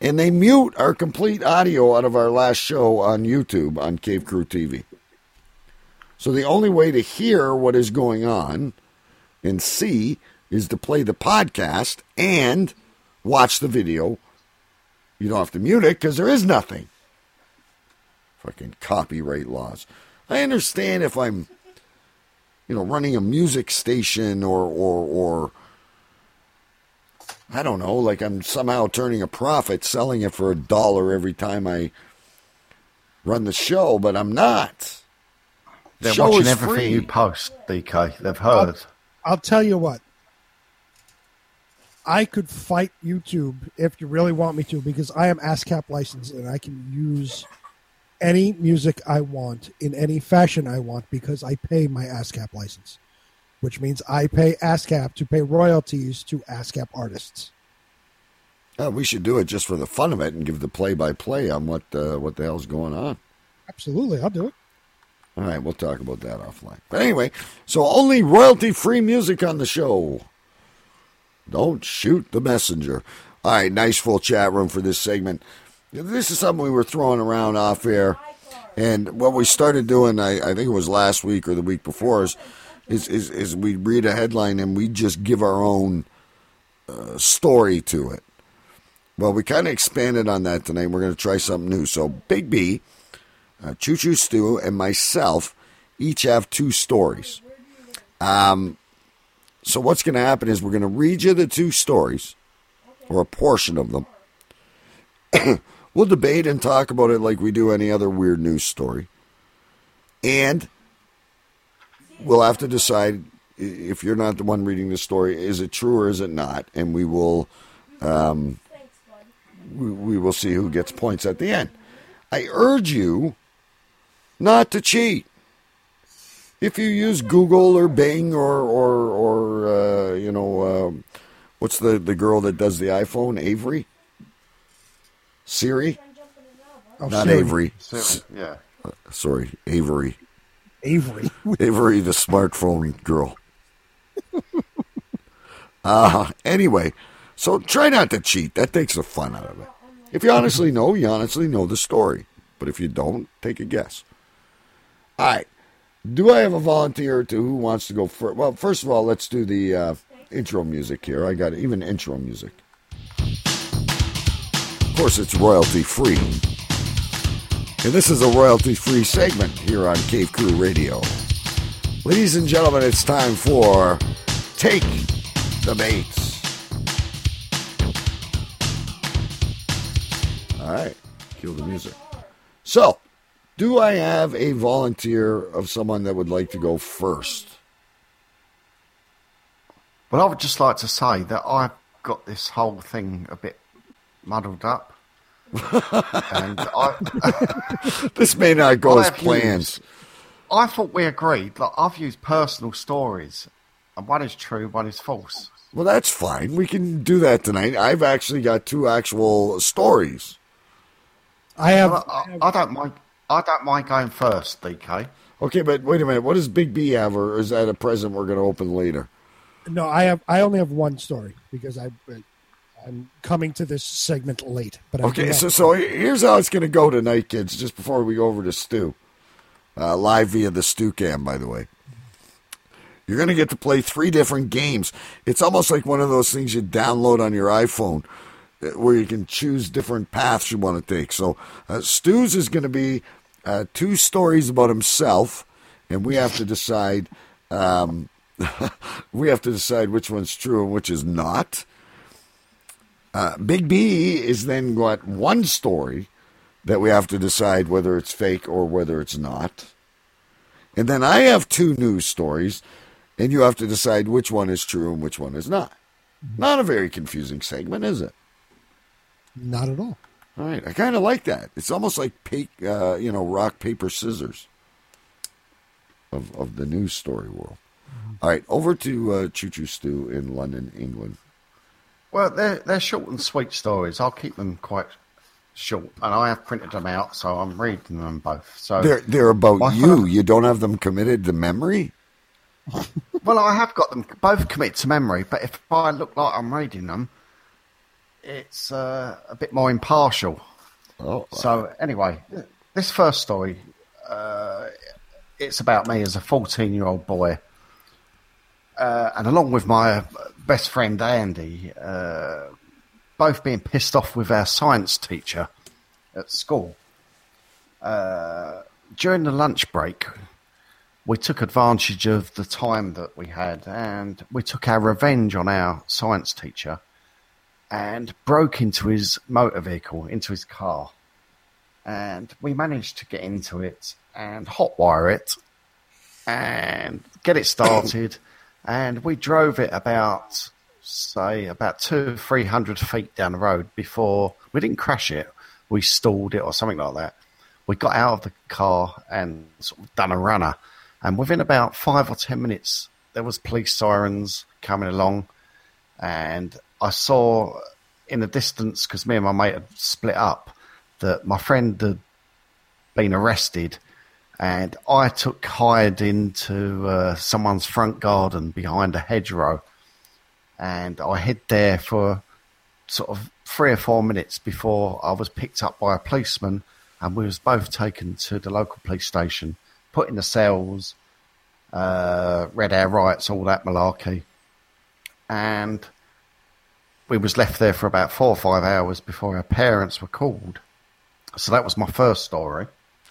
And they mute our complete audio out of our last show on YouTube on Cave Crew TV. So the only way to hear what is going on and see is to play the podcast and watch the video. You don't have to mute it because there is nothing. Fucking copyright laws. I understand if I'm, you know, running a music station or or or I don't know, like I'm somehow turning a profit selling it for a dollar every time I run the show, but I'm not. They're Show watching everything free. you post, DK. They've heard. I'll tell you what. I could fight YouTube if you really want me to because I am ASCAP licensed and I can use any music I want in any fashion I want because I pay my ASCAP license, which means I pay ASCAP to pay royalties to ASCAP artists. Uh, we should do it just for the fun of it and give the play-by-play on what uh, what the hell's going on. Absolutely, I'll do it. All right, we'll talk about that offline. But anyway, so only royalty-free music on the show. Don't shoot the messenger. All right, nice full chat room for this segment. This is something we were throwing around off air. And what we started doing, I, I think it was last week or the week before, is, is, is, is we read a headline and we just give our own uh, story to it. Well, we kind of expanded on that tonight. We're going to try something new. So, Big B, uh, Choo Choo Stew, and myself each have two stories. Um, so, what's going to happen is we're going to read you the two stories, or a portion of them. [CLEARS THROAT] we'll debate and talk about it like we do any other weird news story. And we'll have to decide if you're not the one reading the story, is it true or is it not? And we will. Um, we, we will see who gets points at the end. I urge you not to cheat. If you use Google or Bing or or or uh, you know uh, what's the the girl that does the iPhone, Avery, Siri, Oh, not Siri. Avery. Siri, yeah. Uh, sorry, Avery. Avery. [LAUGHS] Avery, the smartphone girl. [LAUGHS] uh, anyway, so try not to cheat. That takes the fun out of it. If you honestly know, you honestly know the story. But if you don't, take a guess. All right. Do I have a volunteer to who wants to go first? Well, first of all, let's do the uh, intro music here. I got even intro music. Course, it's royalty free. And this is a royalty free segment here on Cave Crew Radio. Ladies and gentlemen, it's time for Take the Baits. All right, cue the music. So, do I have a volunteer of someone that would like to go first? Well, I would just like to say that I've got this whole thing a bit muddled up. [LAUGHS] and I, [LAUGHS] This may not go I as have planned. used- I thought we agreed. Like I've used personal stories, and one is true, one is false. Well, that's fine. We can do that tonight. I've actually got two actual stories. I have. Well, I, I don't mind. I don't mind going first, DK. Okay, but wait a minute. What does Big B have, or is that a present we're going to open later? No, I have. I only have one story because I, I'm coming to this segment late. But Okay, so so here's how it's going to go tonight, kids. Just before we go over to Stu, uh, live via the Stu Cam, by the way. You're going to get to play three different games. It's almost like one of those things you download on your iPhone, uh, where you can choose different paths you want to take. So uh, Stu's is going to be uh, two stories about himself, and we have to decide. Um, [LAUGHS] we have to decide which one's true and which is not. Uh, Big B is then got one story that we have to decide whether it's fake or whether it's not. And then I have two news stories, and you have to decide which one is true and which one is not. Not a very confusing segment, is it? not at all. All right, I kind of like that. It's almost like uh, you know rock paper scissors of of the news story world. All right, over to uh, Choo Choo Stew in London, England. Well, they're they're short and sweet stories. I'll keep them quite short, and I have printed them out, so I'm reading them both. So They're they're about you. You don't have them committed to memory. [LAUGHS] well, I have got them both committed to memory, but if I look like I'm reading them, it's uh, a bit more impartial. Oh, So anyway, this first story, uh, it's about me as a 14 year old boy. Uh, and along with my best friend Andy, uh, both being pissed off with our science teacher at school. Uh, during the lunch break, we took advantage of the time that we had and we took our revenge on our science teacher and broke into his motor vehicle, into his car. And we managed to get into it and hotwire it and get it started. [COUGHS] and we drove it about, say, about two, three hundred feet down the road before we didn't crash it. We stalled it or something like that. We got out of the car and sort of done a runner. And within about five or ten minutes, there was police sirens coming along and I saw in the distance because me and my mate had split up that my friend had been arrested, and I took hide into uh, someone's front garden behind a hedgerow, and I hid there for sort of three or four minutes before I was picked up by a policeman, and we was both taken to the local police station, put in the cells, uh, read our rights, all that malarkey, and we was left there for about four or five hours before our parents were called. So that was my first story.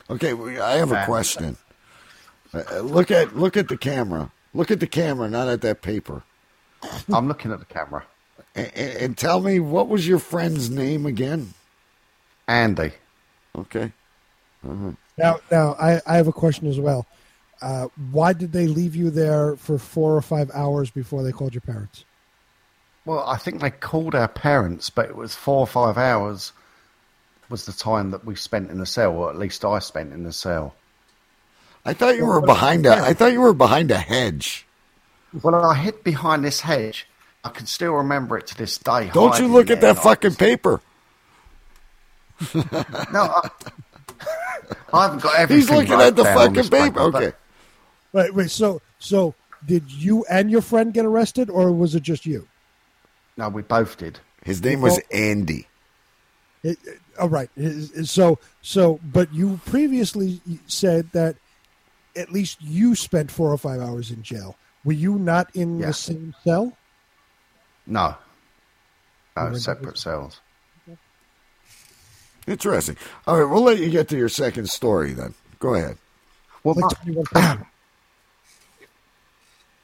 Okay, I have a question. Uh, look at look at the camera. Look at the camera, not at that paper. [LAUGHS] I'm looking at the camera. And, and tell me what was your friend's name again? Andy. Okay. Uh-huh. Now, now I, I have a question as well. Uh, why did they leave you there for four or five hours before they called your parents? Well, I think they called our parents, but it was four or five hours was the time that we spent in the cell, or at least I spent in the cell. I thought you were behind a. I thought you were behind a hedge. Well, I hid behind this hedge. I can still remember it to this day. Don't you look at that and I fucking paper. [LAUGHS] No, I, [LAUGHS] I haven't got everything. He's looking wrote at the fucking this paper. but- Okay. Wait, wait. So, so did you and your friend get arrested, or was it just you? No, we both did. His name was Andy. It, it- all right. So, so, but you previously said that at least you spent four or five hours in jail. Were you not in Yeah. the same cell? No, no, separate cells. Interesting. All right, we'll let you get to your second story then. Go ahead. Well, my, [COUGHS]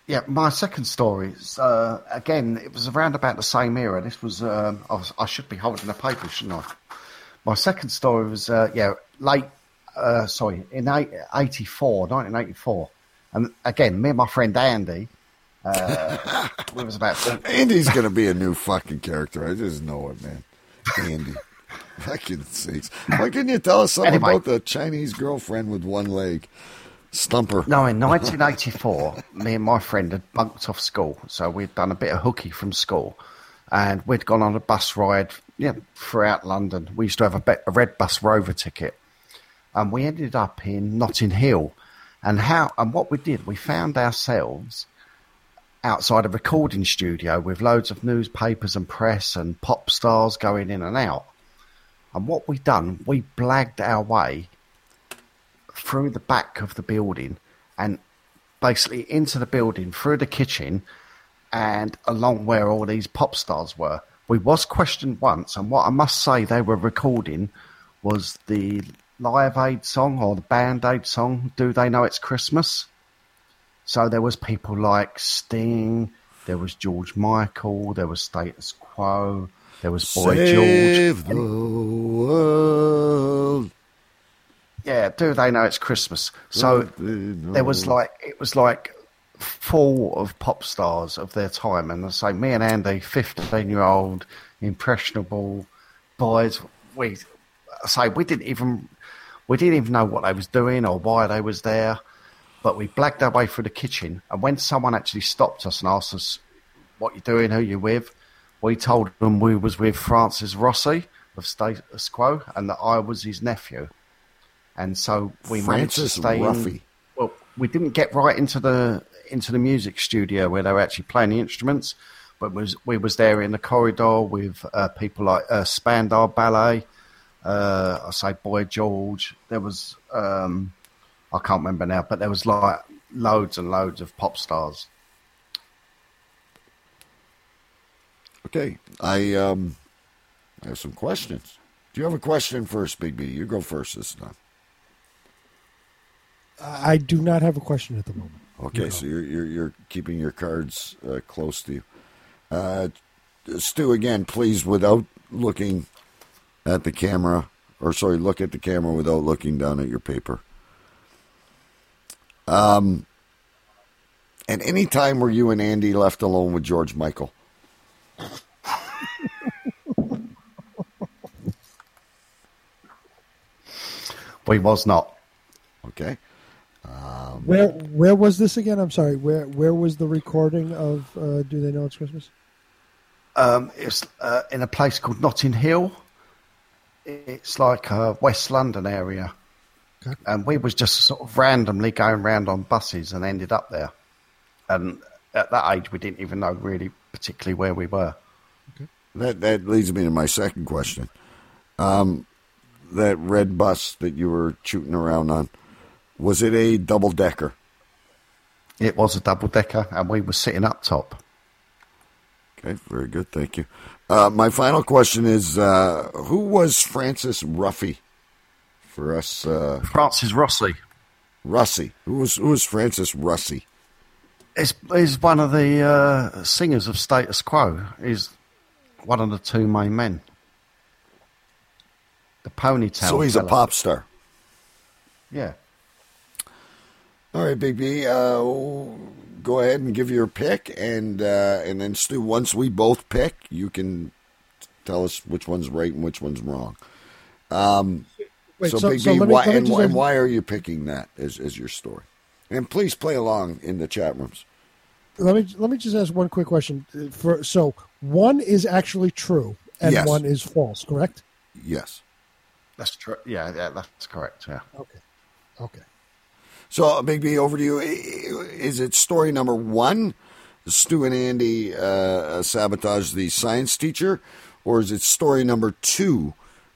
yeah, my second story is uh, again. It was around about the same era. This was. Um, I, was I should be holding a paper, shouldn't I? My second story was uh, yeah late. Uh, sorry, in eight- 84, 1984. and again, me and my friend Andy. Uh, [LAUGHS] we was about Andy's gonna be a [LAUGHS] new fucking character. I just know it, man. Andy. [LAUGHS] Fucking sakes. Why couldn't you tell us something Anyway. about the Chinese girlfriend with one leg? Stumper. No, in 1984, me and my friend had bunked off school, so we'd done a bit of hooky from school, and we'd gone on a bus ride, yeah, throughout London. We used to have a, be- a red bus rover ticket, and we ended up in Notting Hill. And how and what we did, we found ourselves outside a recording studio with loads of newspapers and press and pop stars going in and out. And what we done, we blagged our way through the back of the building and basically into the building through the kitchen and along where all these pop stars were. We was questioned once, and what I must say they were recording was the Live Aid song or the Band Aid song, Do They Know It's Christmas? So there was people like Sting, there was George Michael, there was Status Quo, there was Boy Save George. the world. Yeah, do they know it's Christmas? So there was like it was like full of pop stars of their time, and I say me and Andy, fifteen year old impressionable boys, we I say we didn't even we didn't even know what they was doing or why they was there, but we blagged our way through the kitchen, and when someone actually stopped us and asked us what you doing, who you with, we told them we was with Francis Rossi of Status Quo, and that I was his nephew. And so we managed to Francis stay in. Well, we didn't get right into the into the music studio where they were actually playing the instruments, but was we was there in the corridor with uh, people like uh, Spandau Ballet. Uh, I say Boy George. There was um, I can't remember now, but there was like loads and loads of pop stars. Okay. I um I have some questions. Do you have a question first, Big B? You go first this time. I do not have a question at the moment. Okay, so you're, you're you're keeping your cards uh, close to you. Uh, Stu, again, please, without looking at the camera, or sorry, look at the camera without looking down at your paper. Um, and any time were you and Andy left alone with George Michael? [LAUGHS] We was not. Okay. Where where was this again? I'm sorry. Where where was the recording of uh, Do They Know It's Christmas? Um, it's uh, in a place called Notting Hill. It's like a West London area, Okay. and we was just sort of randomly going round on buses and ended up there. And at that age, we didn't even know really particularly where we were. That that leads me to my second question. Um, that red bus that you were shooting around on, was it a double decker? It was a double decker, and we were sitting up top. Okay, very good. Thank you. Uh, my final question is: uh, Who was Francis Ruffy? For us, uh, Francis Rossi Russie. Who was who was Francis Russie? He's, is one of the uh, singers of Status Quo. He's one of the two main men. The ponytail. So he's a pop star. Yeah. All right, Big B. Uh, go ahead and give your pick, and uh, and then Stu. Once we both pick, you can tell us which one's right and which one's wrong. Um, Wait, so, so- Big so B, me- why, and, and why are you picking that as, as your story? And please play along in the chat rooms. Let me let me just ask one quick question. For so one is actually true and Yes. one is false, correct? Yes. That's true. Yeah, yeah, that's correct. Yeah. Okay. Okay. So, Big B, over to you. Is it story number one? Stu and Andy uh, sabotage the science teacher, or is it story number two?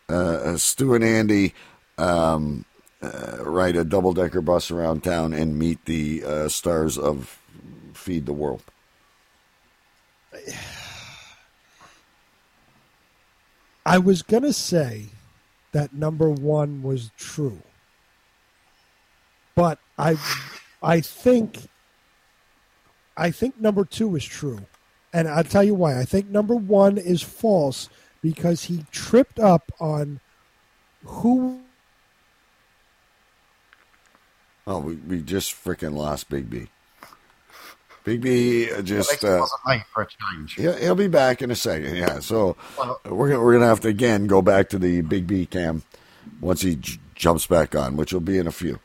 Uh, Stu and Andy um, uh, ride a double decker bus around town and meet the uh, stars of Feed the World. I was gonna say that number one was true, but I, I think, I think number two is true, and I'll tell you why. I think number one is false because he tripped up on who. Oh, we, we just freaking lost Big B. Big B uh, just. At least it Uh, for a change. He'll, he'll be back in a second. Yeah, so we're gonna, we're gonna have to again go back to the Big B cam once he j- jumps back on, which will be in a few.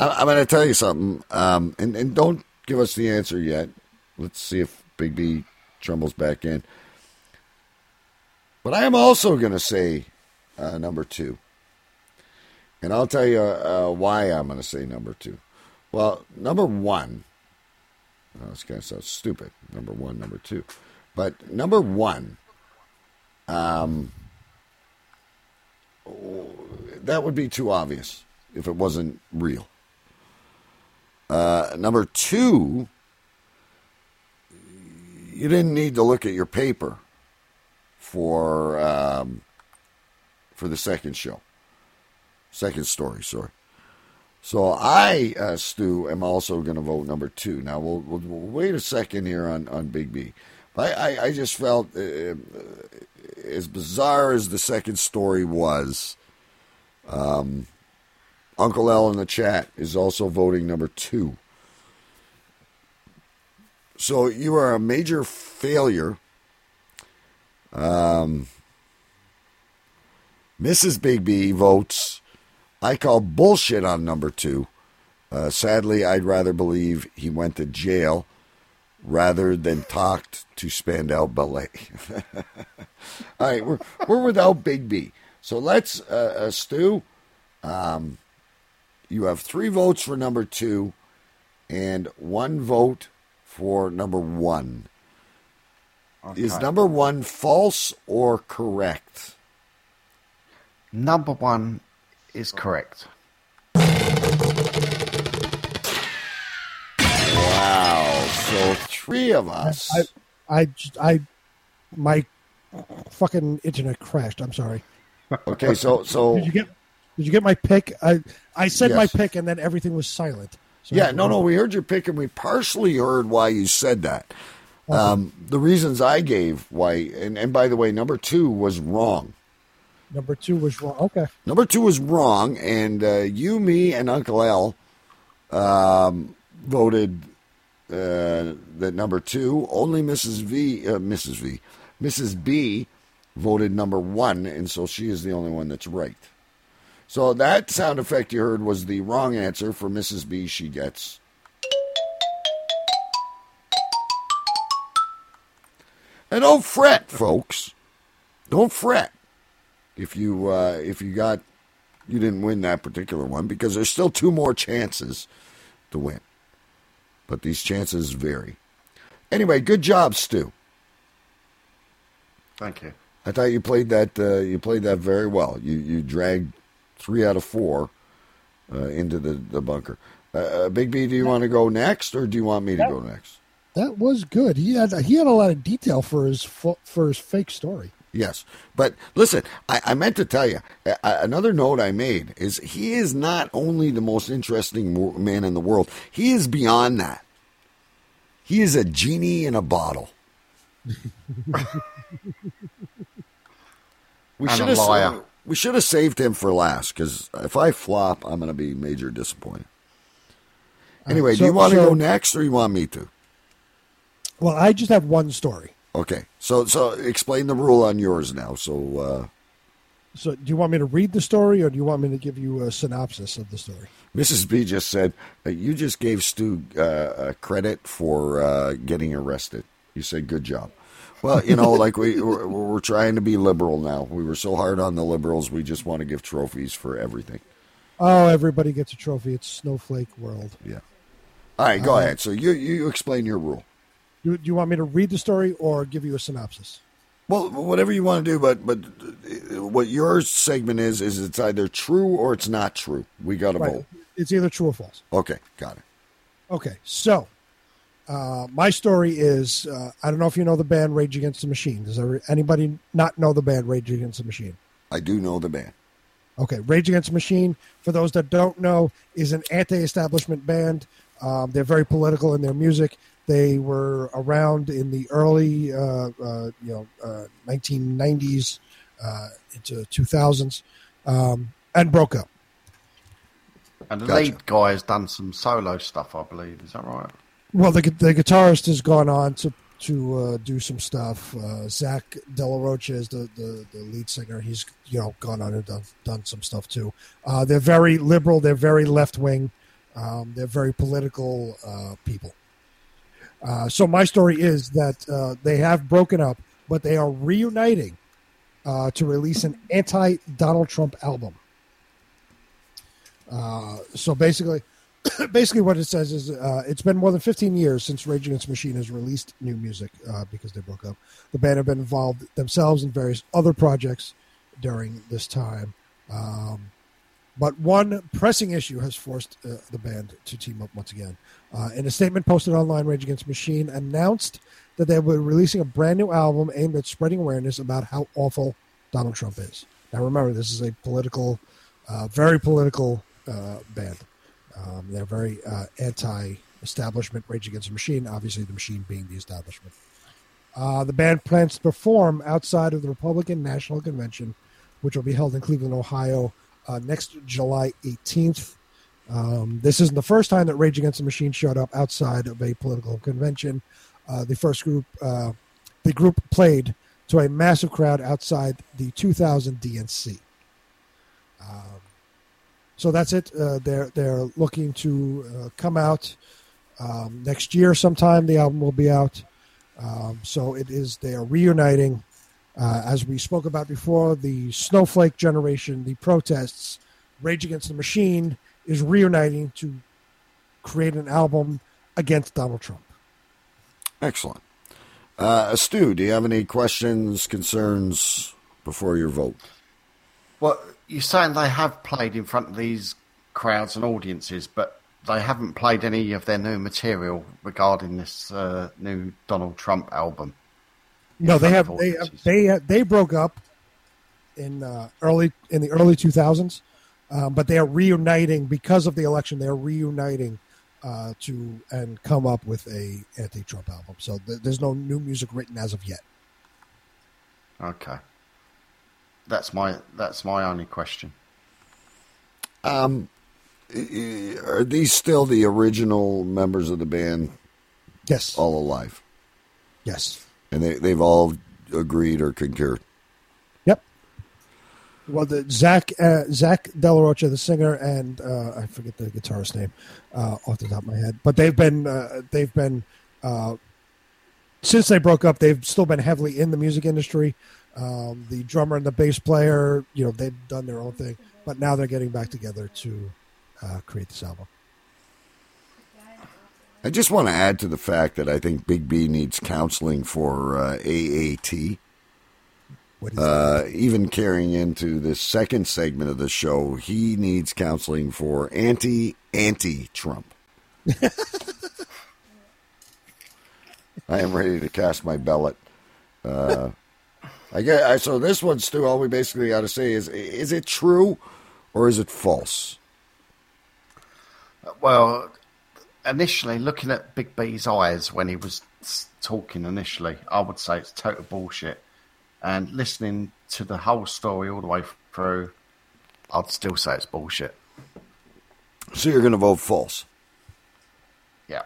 I, I'm gonna tell you something, um, and and don't give us the answer yet. Let's see if Big B trembles back in. But I am also gonna say uh, number two, and I'll tell you uh, why I'm gonna say number two. Well, number one. Oh, this guy sounds stupid. Number one, number two. But number one, um, that would be too obvious if it wasn't real. Uh, number two, you didn't need to look at your paper for um, for the second show, second story. Sorry. So I, uh, Stu, am also going to vote number two. Now we'll, we'll, we'll wait a second here on, on Big B. But I, I, I just felt uh, as bizarre as the second story was. Um, Uncle L in the chat is also voting number two. So you are a major failure. Um, Mrs. Big B votes. I call bullshit on number two. Uh, sadly, I'd rather believe he went to jail rather than talked to Spandau Ballet. [LAUGHS] All right, we're we're without Big B. So let's, uh, uh, Stu. Um, you have three votes for number two, and one vote for number one. Is number one false or correct? Number one is correct. Wow. So three of us. I, I, j- I- my fucking internet crashed. I'm sorry. Okay, so so Did you get? Did you get my pick? I I said my pick, and then everything was silent. So yeah, no, no, we heard your pick, and we partially heard why you said that. Um, the reasons I gave why, and, and by the way, number two was wrong. Number two was wrong. Okay. Number two was wrong, and uh, you, me, and Uncle L um, voted uh, that number two. Only Mrs. V, uh, Mrs. V, Mrs. B voted number one, and so she is the only one that's right. So that sound effect you heard was the wrong answer for Mrs. B. She gets. And don't fret, folks. Don't fret if you uh, if you got you didn't win that particular one because there's still two more chances to win, but these chances vary. Anyway, good job, Stu. Thank you. I thought you played that. Uh, you played that very well. You you dragged three out of four uh, into the the bunker. Uh, uh, Big B, do you want to go next, or do you want me to go next? That was good. He had he had a lot of detail for his for his fake story. Yes, but listen, I, I meant to tell you uh, another note I made is he is not only the most interesting man in the world; he is beyond that. He is a genie in a bottle. [LAUGHS] we should a have liar. We should have saved him for last because if I flop, I'm going to be major disappointed. Anyway, do so- you want to so- go next, or you want me to? Well, I just have one story. Okay, so so explain the rule on yours now. So uh, So, do you want me to read the story, or do you want me to give you a synopsis of the story? Mrs. B just said uh, you just gave Stu uh, uh, credit for uh, getting arrested. You said good job. Well, you know, like we we're, we're trying to be liberal now. We were so hard on the liberals. We just want to give trophies for everything. Oh, everybody gets a trophy. It's Snowflake World. Yeah. All right, go Uh, ahead. So you you explain your rule. Do, do you want me to read the story or give you a synopsis? Well, whatever you want to do, but but what your segment is is it's either true or it's not true. We got to Right. vote. It's either true or false. Okay, got it. Okay, so uh, my story is uh, I don't know if you know the band Rage Against the Machine. Does ever, anybody not know the band Rage Against the Machine? I do know the band. Okay, Rage Against the Machine, for those that don't know, is an anti-establishment band. Um, they're very political in their music. They were around in the early, uh, uh, you know, uh, 1990s uh, into 2000s, um, and broke up. And the Gotcha. lead guy has done some solo stuff, I believe. Is that right? Well, the the guitarist has gone on to to uh, do some stuff. Uh, Zach Della Rocha is the, the, the lead singer. He's you know gone on and done done some stuff too. Uh, they're very liberal. They're very left wing. Um, they're very political uh, people. Uh, so my story is that uh, they have broken up, but they are reuniting to release an anti Donald Trump album. So basically, [COUGHS] basically what it says is uh, it's been more than 15 years since Rage Against the Machine has released new music uh, because they broke up. The band have been involved themselves in various other projects during this time. Um, but one pressing issue has forced uh, the band to team up once again. Uh, in a statement posted online, Rage Against the Machine announced that they were releasing a brand new album aimed at spreading awareness about how awful Donald Trump is. Now, remember, this is a political, uh, very political uh, band. Um, they're very uh, anti-establishment, Rage Against the Machine. Obviously, the machine being the establishment. Uh, the band plans to perform outside of the Republican National Convention, which will be held in Cleveland, Ohio, uh, next July 18th. Um, this isn't the first time that Rage Against the Machine showed up outside of a political convention. Uh, the first group, uh, the group played to a massive crowd outside the 2000 DNC. Um, so that's it. Uh, they're they're looking to uh, come out um, next year sometime. The album will be out. Um, so it is. They are reuniting, uh, as we spoke about before. The Snowflake generation, the protests, Rage Against the Machine is reuniting to create an album against Donald Trump. Excellent. Uh, Stu, do you have any questions, concerns before your vote? Well, you're saying they have played in front of these crowds and audiences, but they haven't played any of their new material regarding this uh, new Donald Trump album. No, they have they audiences. they they broke up in uh, early in the early 2000s, um, but they are reuniting because of the election. They are reuniting uh, to and come up with a anti-Trump album. So th- there's no new music written as of yet. Okay. That's my that's my only question. Um, i- i- are these still the original members of the band? Yes. All alive? Yes. And they, they've all agreed or concurred? Yep. Well, the Zach uh, Zack de la Rocha, the singer, and uh, I forget the guitarist name uh, off the top of my head, but they've been uh, they've been uh, since they broke up. They've still been heavily in the music industry. Um, the drummer and the bass player, you know, they've done their own thing, but now they're getting back together to uh, create this album. I just want to add to the fact that I think Big B needs counseling for uh, AAT. What is Uh, even carrying into the second segment of the show, he needs counseling for anti anti Trump. [LAUGHS] I am ready to cast my ballot. Uh, I get I, so this one, Stu. All we basically got to say is: is it true or is it false? Well, initially, looking at Big B's eyes when he was talking initially, I would say it's total bullshit. And listening to the whole story all the way through, I'd still say it's bullshit. So you're going to vote false. Yeah.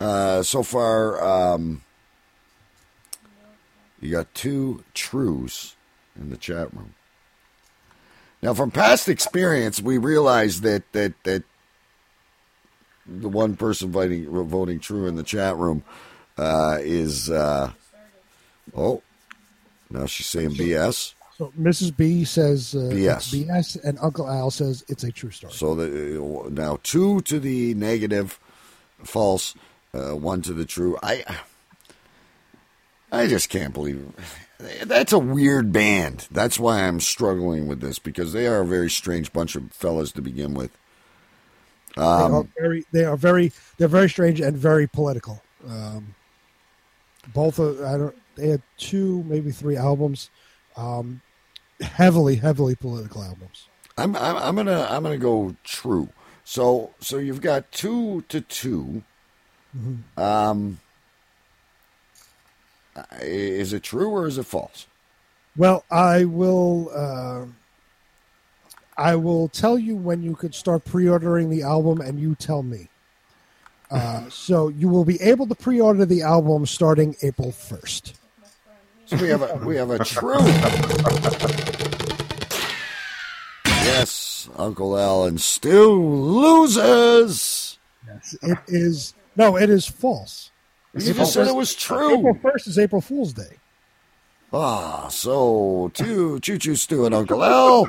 Uh, so far, um, you got two trues in the chat room. Now, from past experience, we realize that that that the one person voting voting true in the chat room uh, is uh, oh, now she's saying BS. So Mrs. B says uh, BS. BS, and Uncle Al says it's a true story. So the, now two to the negative, false, uh, one to the true. I I just can't believe that's a weird band. That's why I'm struggling with this because they are a very strange bunch of fellas to begin with. they are Um, very, they are very, they're very strange and very political. Um, both, of, I don't. They had two, maybe three albums, um, heavily, heavily political albums. I'm, I'm I'm gonna I'm gonna go true. So so you've got two to 2 Um, is it true or is it false? Well, I will. Uh, I will tell you when you could start pre-ordering the album, and you tell me. Uh, so you will be able to pre-order the album starting April first. So we have a we have a true. Yes, Uncle Alan still loses. Yes, it is. No, it is false. You just said it was true. April first is April Fool's Day. Ah, so two choo choo stew and Uncle Al.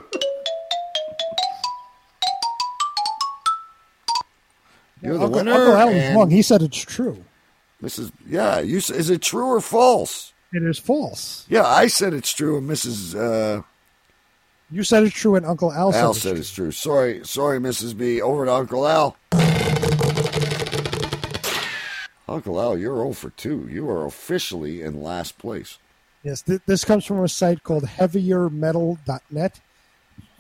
You're the Uncle, winner. Uncle Al was wrong. He said it's true. Mrs. Yeah, you is it true or false? It is false. Yeah, I said it's true, and Mrs. Uh, You said it's true, and Uncle Al, Al said said it's it's true. Sorry, sorry, Mrs. B. Over to Uncle Al. Uncle Al, you're 0 for 2. You are officially in last place. Yes, th- this comes from a site called heaviermetal.net,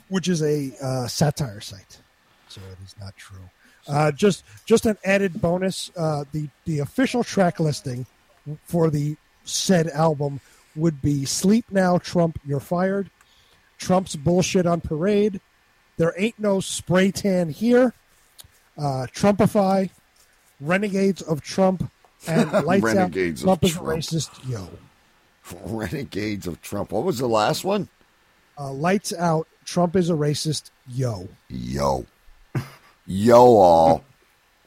which is a uh, satire site. So it is not true. Uh, just just an added bonus: uh, the the official track listing for the said album would be "Sleep Now, Trump, You're Fired," "Trump's Bullshit on Parade," "There Ain't No Spray Tan Here," uh, "Trumpify," "Renegades of Trump," and [LAUGHS] "Lights Renegades of Out." Trump is Trump. racist. Yo. [LAUGHS] Renegades of Trump. What was the last one? Uh, lights out. Trump is a racist. Yo. Yo. [LAUGHS] Yo, all.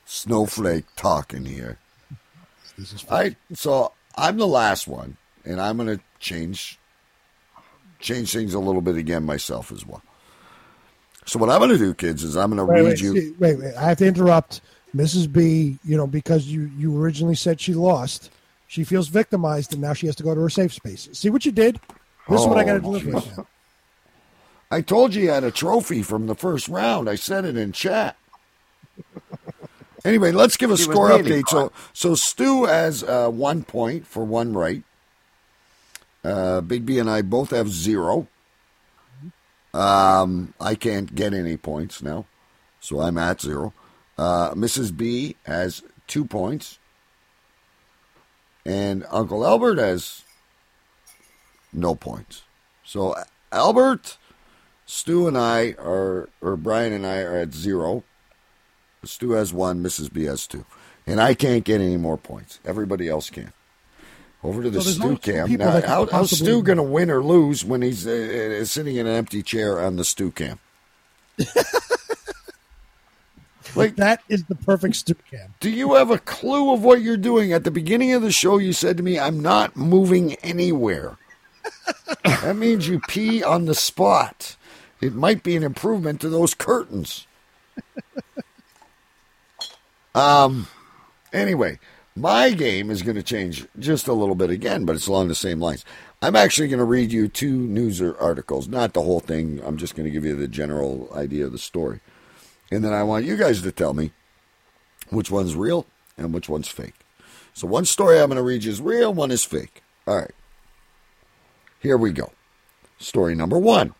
Snowflake talking here. This is right, so I'm the last one, and I'm going to change change things a little bit again myself as well. So what I'm going to do, kids, is I'm going to read wait, you. see, wait, wait. I have to interrupt Mrs. B. You know because you you originally said she lost. She feels victimized, and now she has to go to her safe space. See what you did? This is what I got to Oh, deliver right now. I told you you had a trophy from the first round. I said it in chat. Anyway, let's give a He was score nearly update. So, so Stu has uh, one point for one right. Uh, Big B and I both have zero. Um, I can't get any points now, so I'm at zero. Uh, Mrs. B has two points, and Uncle Albert has no points. So, Albert, Stu, and I are, or Brian and I are at zero. Stu has one, Mrs. B has two. And I can't get any more points. Everybody else can. Over to the So Stu only two cam. Now, how, how's Stu going to win or lose when he's uh, sitting in an empty chair on the Stu cam? [LAUGHS] like, That is the perfect stoop cam. do you have a clue of what you're doing? At the beginning of the show, you said to me, I'm not moving anywhere. [LAUGHS] that means you pee on the spot. It might be an improvement to those curtains. [LAUGHS] Um, Anyway, my game is going to change just a little bit again, but it's along the same lines. I'm actually going to read you two news articles, not the whole thing. I'm just going to give you the general idea of the story. And then I want you guys to tell me which one's real and which one's fake. So one story I'm going to read you is real, one is fake. All right. Here we go. Story number one.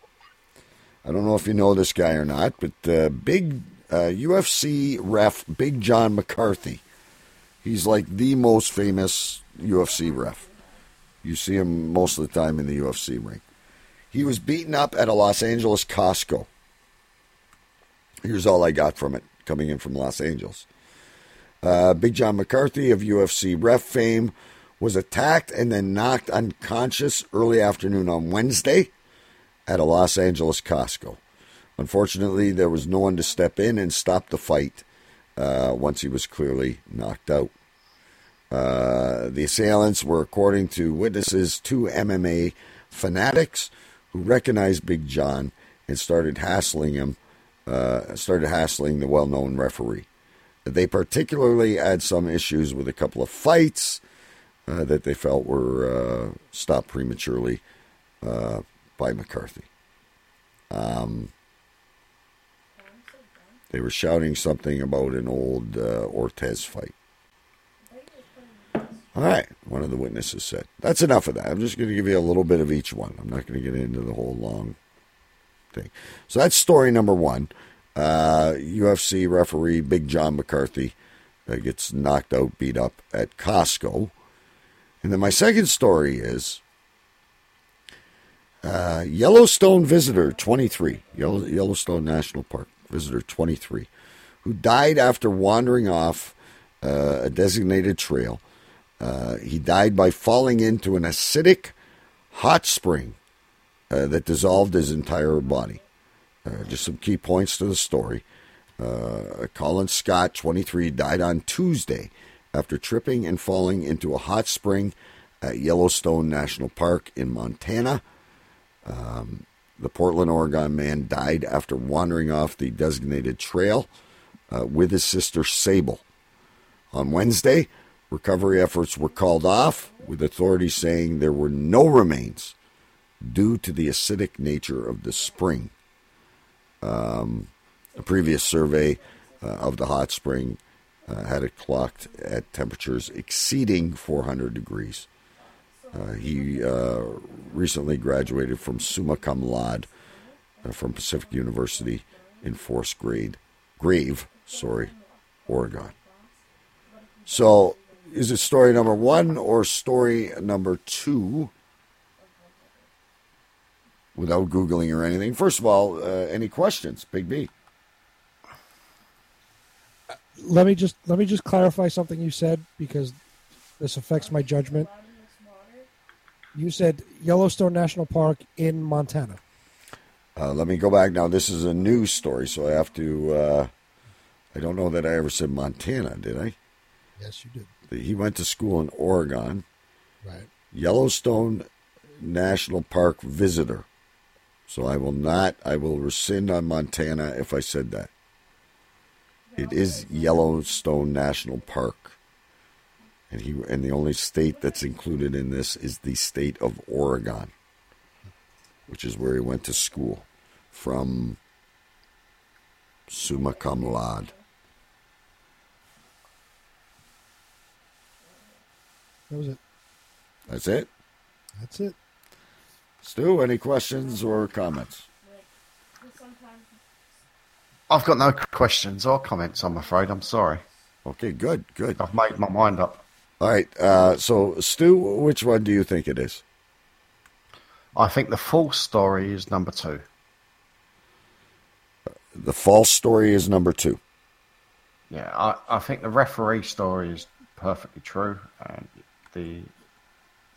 I don't know if you know this guy or not, but uh, big uh, UFC ref Big John McCarthy. He's like the most famous UFC ref. You see him most of the time in the UFC ring. He was beaten up at a Los Angeles Costco. Here's all I got from it coming in from Los Angeles. Uh, Big John McCarthy of UFC ref fame was attacked and then knocked unconscious early afternoon on Wednesday at a Los Angeles Costco. Unfortunately, there was no one to step in and stop the fight uh, once he was clearly knocked out. Uh, the assailants were, according to witnesses, two MMA fanatics who recognized Big John and started hassling him, uh, started hassling the well-known referee. They particularly had some issues with a couple of fights uh, that they felt were uh, stopped prematurely uh, by McCarthy. Um, they were shouting something about an old uh, Ortiz fight. All right, one of the witnesses said. That's enough of that. I'm just going to give you a little bit of each one. I'm not going to get into the whole long thing. So that's story number one. Uh, UFC referee Big John McCarthy uh, gets knocked out, beat up at Costco. And then my second story is uh, Yellowstone visitor 23, Yellow, Yellowstone National Park visitor 23, who died after wandering off uh, a designated trail. Uh, he died by falling into an acidic hot spring uh, that dissolved his entire body. Uh, just some key points to the story. Uh, Colin Scott, 23, died on Tuesday after tripping and falling into a hot spring at Yellowstone National Park in Montana. Um, the Portland, Oregon man died after wandering off the designated trail uh, with his sister Sable. On Wednesday, recovery efforts were called off, with authorities saying there were no remains due to the acidic nature of the spring. Um, a previous survey uh, of the hot spring uh, had it clocked at temperatures exceeding 400 degrees. Uh, he uh, recently graduated from summa cum laude uh, from Pacific University in fourth Grade, Grave, sorry, Oregon. So, is it story number one or story number two? Without Googling or anything. First of all, uh, any questions, Big B? Let me just let me just clarify something you said because this affects my judgment. You said Yellowstone National Park in Montana. Uh, let me go back now. This is a news story, so I have to. Uh, I don't know that I ever said Montana, did I? Yes, you did. He went to school in Oregon. Right. Yellowstone National Park visitor. So I will not, I will rescind on Montana if I said that. It is Yellowstone National Park. And he and the only state that's included in this is the state of Oregon, which is where he went to school from summa cum laude. That was it. That's it? That's it. Stu, any questions or comments? I've got no questions or comments, I'm afraid. I'm sorry. Okay, good, good. I've made my mind up. All right. Uh, so, Stu, which one do you think it is? I think the false story is number two. The false story is number two. Yeah, I, I think the referee story is perfectly true, and the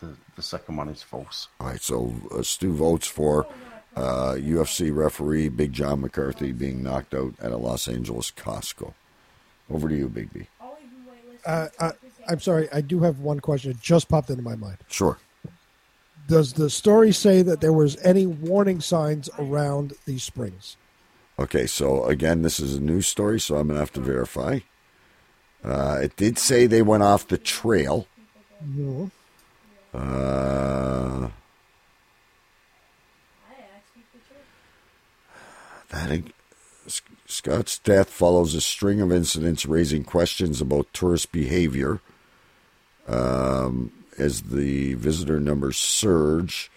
the, the second one is false. All right, so uh, Stu votes for uh, UFC referee Big John McCarthy being knocked out at a Los Angeles Costco. Over to you, Big B. Uh, I, I'm sorry, I do have one question. It just popped into my mind. Sure. Does the story say that there was any warning signs around these springs? Okay, so again, this is a news story, so I'm going to have to verify. Uh, it did say they went off the trail. Mhm. Uh, that Scott's death follows a string of incidents raising questions about tourist behavior um, as the visitor numbers surge.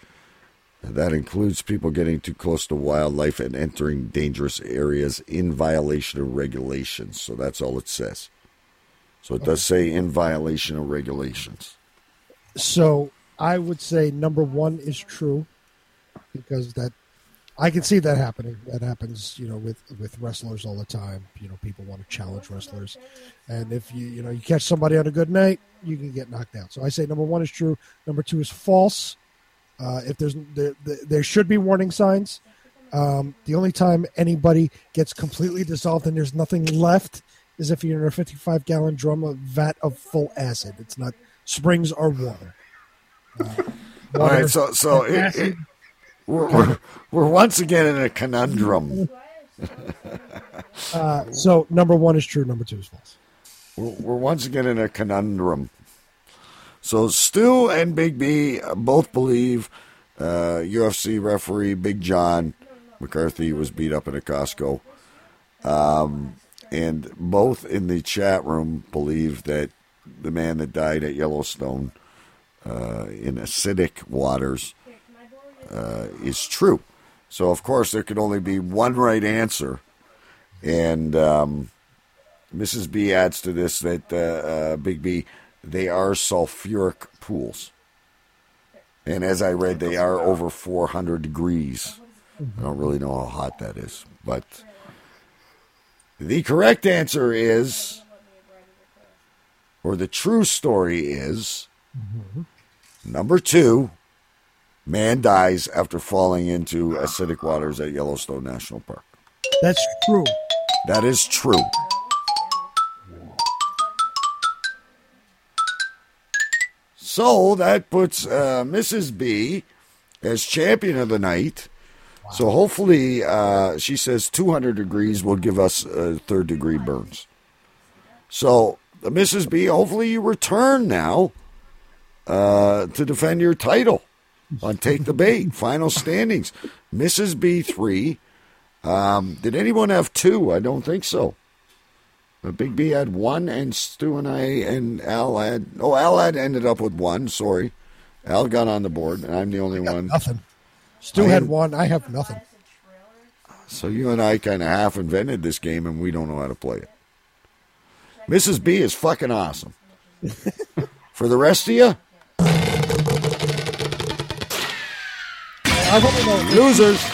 That includes people getting too close to wildlife and entering dangerous areas in violation of regulations. So that's all it says. So it does say in violation of regulations. So I would say number one is true because that I can see that happening. That happens, you know, with with wrestlers all the time. You know, people want to challenge wrestlers, and if you you know you catch somebody on a good night, you can get knocked out. So I say number one is true. Number two is false. Uh, if there's there, there, should be warning signs. Um, the only time anybody gets completely dissolved and there's nothing left is if you're in a 55 gallon drum of vat of full acid. It's not springs or water. Uh, water right, so so and it, it, we're, we're we're once again in a conundrum. [LAUGHS] uh, so number one is true. Number two is false. We're, we're once again in a conundrum. So Stu and Big B both believe uh, UFC referee Big John McCarthy was beat up in a Costco, um, and both in the chat room believe that the man that died at Yellowstone uh, in acidic waters uh, is true. So of course there could only be one right answer, and. Um, Mrs. B adds to this that uh, uh, Big B, they are sulfuric pools. And as I read, they are over 400 degrees. I don't really know how hot that is. But the correct answer is, or the true story is, number two man dies after falling into acidic waters at Yellowstone National Park. That's true. That is true. So that puts uh, Mrs. B as champion of the night. So hopefully, uh, she says 200 degrees will give us uh, third degree burns. So, Mrs. B, hopefully you return now uh, to defend your title on Take the Bait. [LAUGHS] Final standings. Mrs. B, three. Um, did anyone have two? I don't think so. But Big B had one, and Stu and I and Al had. Oh, Al had ended up with one. Sorry, Al got on the board, and I'm the only one. Nothing. Stu I had one. I have nothing. So you and I kind of half invented this game, and we don't know how to play it. Mrs. B is fucking awesome. [LAUGHS] For the rest of you, I want to know. losers.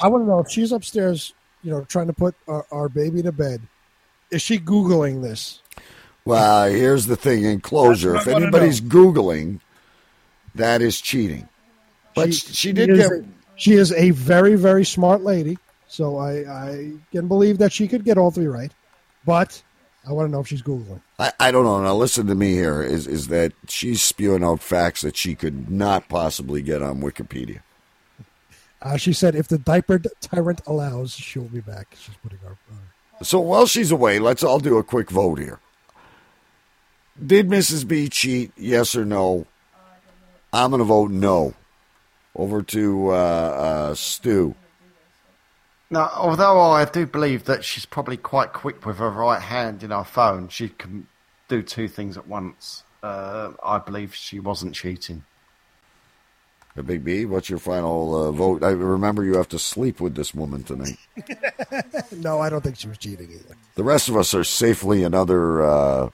I want to know if she's upstairs, you know, trying to put our, our baby to bed. Is she googling this? Well, here's the thing in closure. If what I wanna anybody's Googling, that is cheating. But she, did is get. a- she is a very very smart lady, so I I can believe that she could get all three right. But I want to know if she's googling. I, I don't know. Now listen to me here. Is is that she's spewing out facts that she could not possibly get on Wikipedia. Uh, she said if the diapered tyrant allows, she will be back. She's putting our. our So while she's away, let's all do a quick vote here. Did Mrs. B cheat? Yes or no? I'm going to vote no. Over to uh, uh, Stu. Now, although I do believe that she's probably quite quick with her right hand in her phone, she can do two things at once. Uh, I believe she wasn't cheating. Big B, what's your final uh, vote? I remember you have to sleep with this woman tonight. [LAUGHS] no, I don't think she was cheating either. The rest of us are safely in other uh,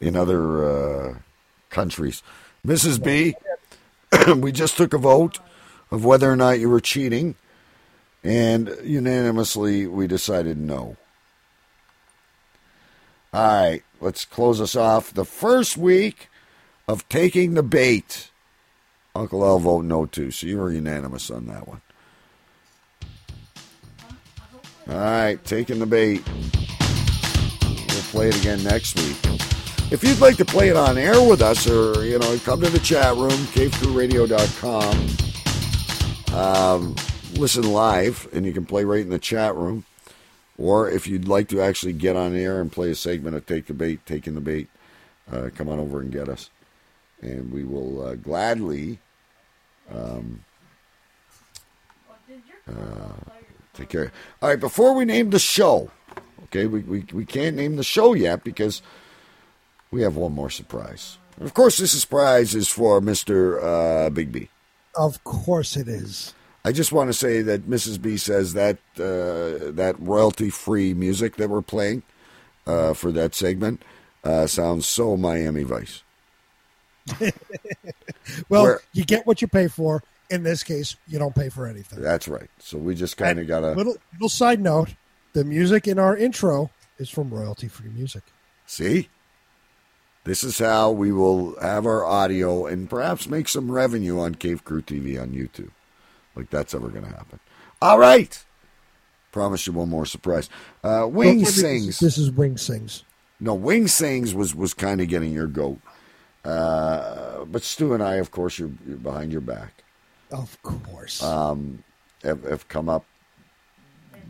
in other uh, countries. Mrs. B, [CLEARS THROAT] we just took a vote of whether or not you were cheating, and unanimously we decided no. All right, let's close us off. The first week of taking the bait. Uncle Al vote no too, so you were unanimous on that one. All right, taking the bait. We'll play it again next week. If you'd like to play it on air with us, or you know, come to the chat room, cavecrewradio.com. Um, listen live, and you can play right in the chat room. Or if you'd like to actually get on air and play a segment of Take the Bait, Taking the Bait, uh, come on over and get us. And we will uh, gladly um, uh, take care. All right, before we name the show, okay, we, we, we can't name the show yet because we have one more surprise. Of course, this surprise is for Mr. Uh, Big B. Of course it is. I just want to say that Mrs. B says that uh, that royalty free music that we're playing uh, for that segment uh, sounds so Miami Vice. [LAUGHS] Well, Where- you get what you pay for. In this case, you don't pay for anything. That's right. So we just kind of got a little little side note: the music in our intro is from royalty free music. see. This is how we will have our audio and perhaps make some revenue on Cave Crew TV on YouTube. Like that's ever going to happen. All right. Promise you one more surprise. Uh, Wing Don't sings. This is Wing sings. No, Wing Sings was was kind of getting your goat. Uh, but Stu and I, of course, you're, you're behind your back. Of course. Um, have, have come up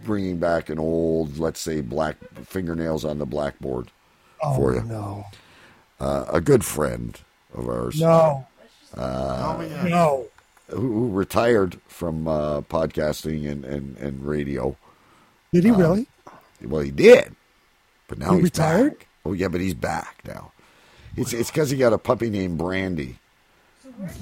bringing back an old, let's say, black fingernails on the blackboard oh for you. no, Uh, a good friend of ours. no, Uh, no. Who, who retired from uh, podcasting and, and, and radio. Did he Um, really? Well, he did, but now He he's retired? back. Oh yeah, but he's back now. It's it's because he got a puppy named Brandy.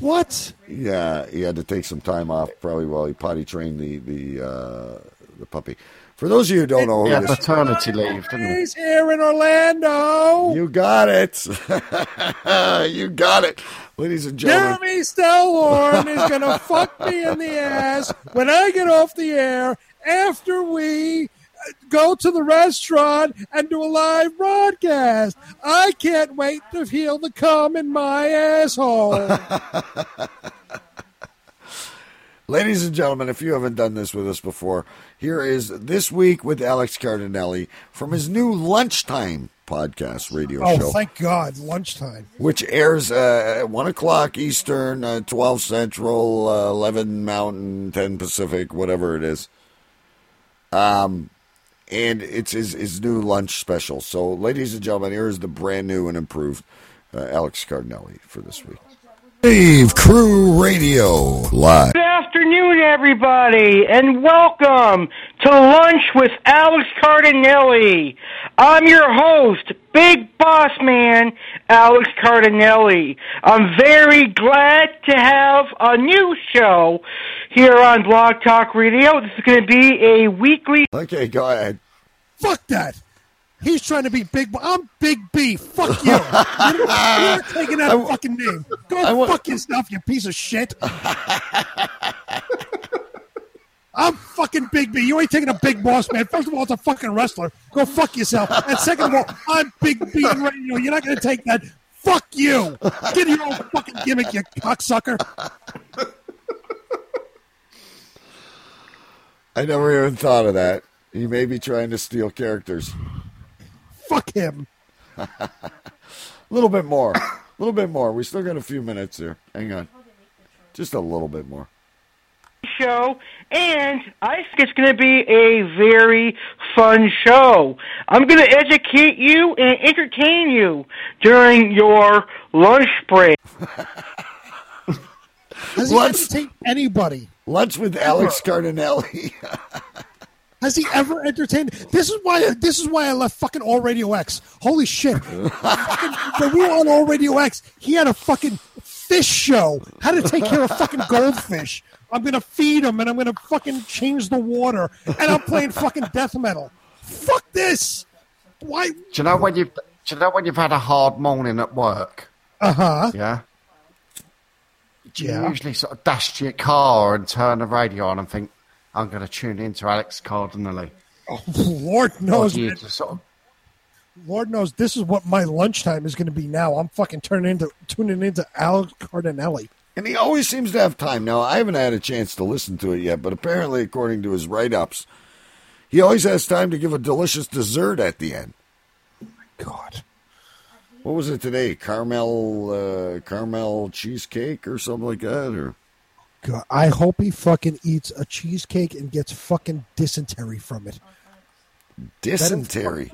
What? Yeah, he had to take some time off, probably while he potty trained the the uh, the puppy. For those of you who don't know, Yeah, this- paternity leave, didn't? He's here in Orlando. you got it, [LAUGHS] you got it, ladies and gentlemen. Jeremy Stellhorn is going [LAUGHS] to fuck me in the ass when I get off the air after we uh, go to the restaurant and do a live broadcast. I can't wait to feel the cum in my asshole. [LAUGHS] Ladies and gentlemen, if you haven't done this with us before, here is This Week with Alex Cardinelli from his new Lunchtime podcast radio oh, show, thank God. Lunchtime. which airs uh, at 1 o'clock Eastern, uh, 12 Central, uh, 11 Mountain, 10 Pacific, whatever it is. Um, and it's his, his new lunch special. So, ladies and gentlemen, here is the brand new and improved uh, Alex Cardinelli for this week. Cave Crew Radio live. Good afternoon, everybody, and welcome to Lunch with Alex Cardinelli. I'm your host, Big Boss Man Alex Cardinelli. I'm very glad to have a new show here on Blog Talk Radio. This is going to be a weekly. Okay, go ahead. Fuck that. He's trying to be Big I'm Big B. Fuck you. [LAUGHS] You're, taking that fucking name. Go fuck yourself, you piece of shit. I'm fucking Big B. You ain't taking a big boss, man. First of all, it's a fucking wrestler. Go fuck yourself. And second of all, I'm Big B in radio. You're not going to take that. Fuck you. Get your own fucking gimmick, you cocksucker. I never even thought of that. He may be trying to steal characters. Fuck him. A [LAUGHS] little bit more. A little bit more. We still got a few minutes here. Hang on. Just a little bit more. show, and I think it's going to be a very fun show. I'm going to educate you and entertain you during your lunch break. [LAUGHS] Has he entertained anybody? Lunch with Alex Cardinelli. [LAUGHS] Has he ever entertained? This is why. This is why I left fucking All Radio X. Holy shit! [LAUGHS] fucking, when we were on All Radio X, he had a fucking fish show. How to take care of fucking goldfish. I'm gonna feed them and I'm gonna fucking change the water. And I'm playing fucking death metal. Fuck this. Why? Do you know when you've do you know when you've had a hard morning at work? Uh huh. Yeah. Do you Yeah. usually sort of dash to your car and turn the radio on and think, I'm going to tune in to Alex Cardinelli? Oh, Lord knows. do you man. just sort of, Lord knows this is what my lunchtime is going to be now. I'm fucking turning into tuning into Alex Cardinelli. And he always seems to have time. Now, I haven't had a chance to listen to it yet, but apparently, according to his write ups, he always has time to give a delicious dessert at the end. My god. What was it today? Caramel, uh, caramel cheesecake or something like that? Or God, I hope he fucking eats a cheesecake and gets fucking dysentery from it. Dysentery.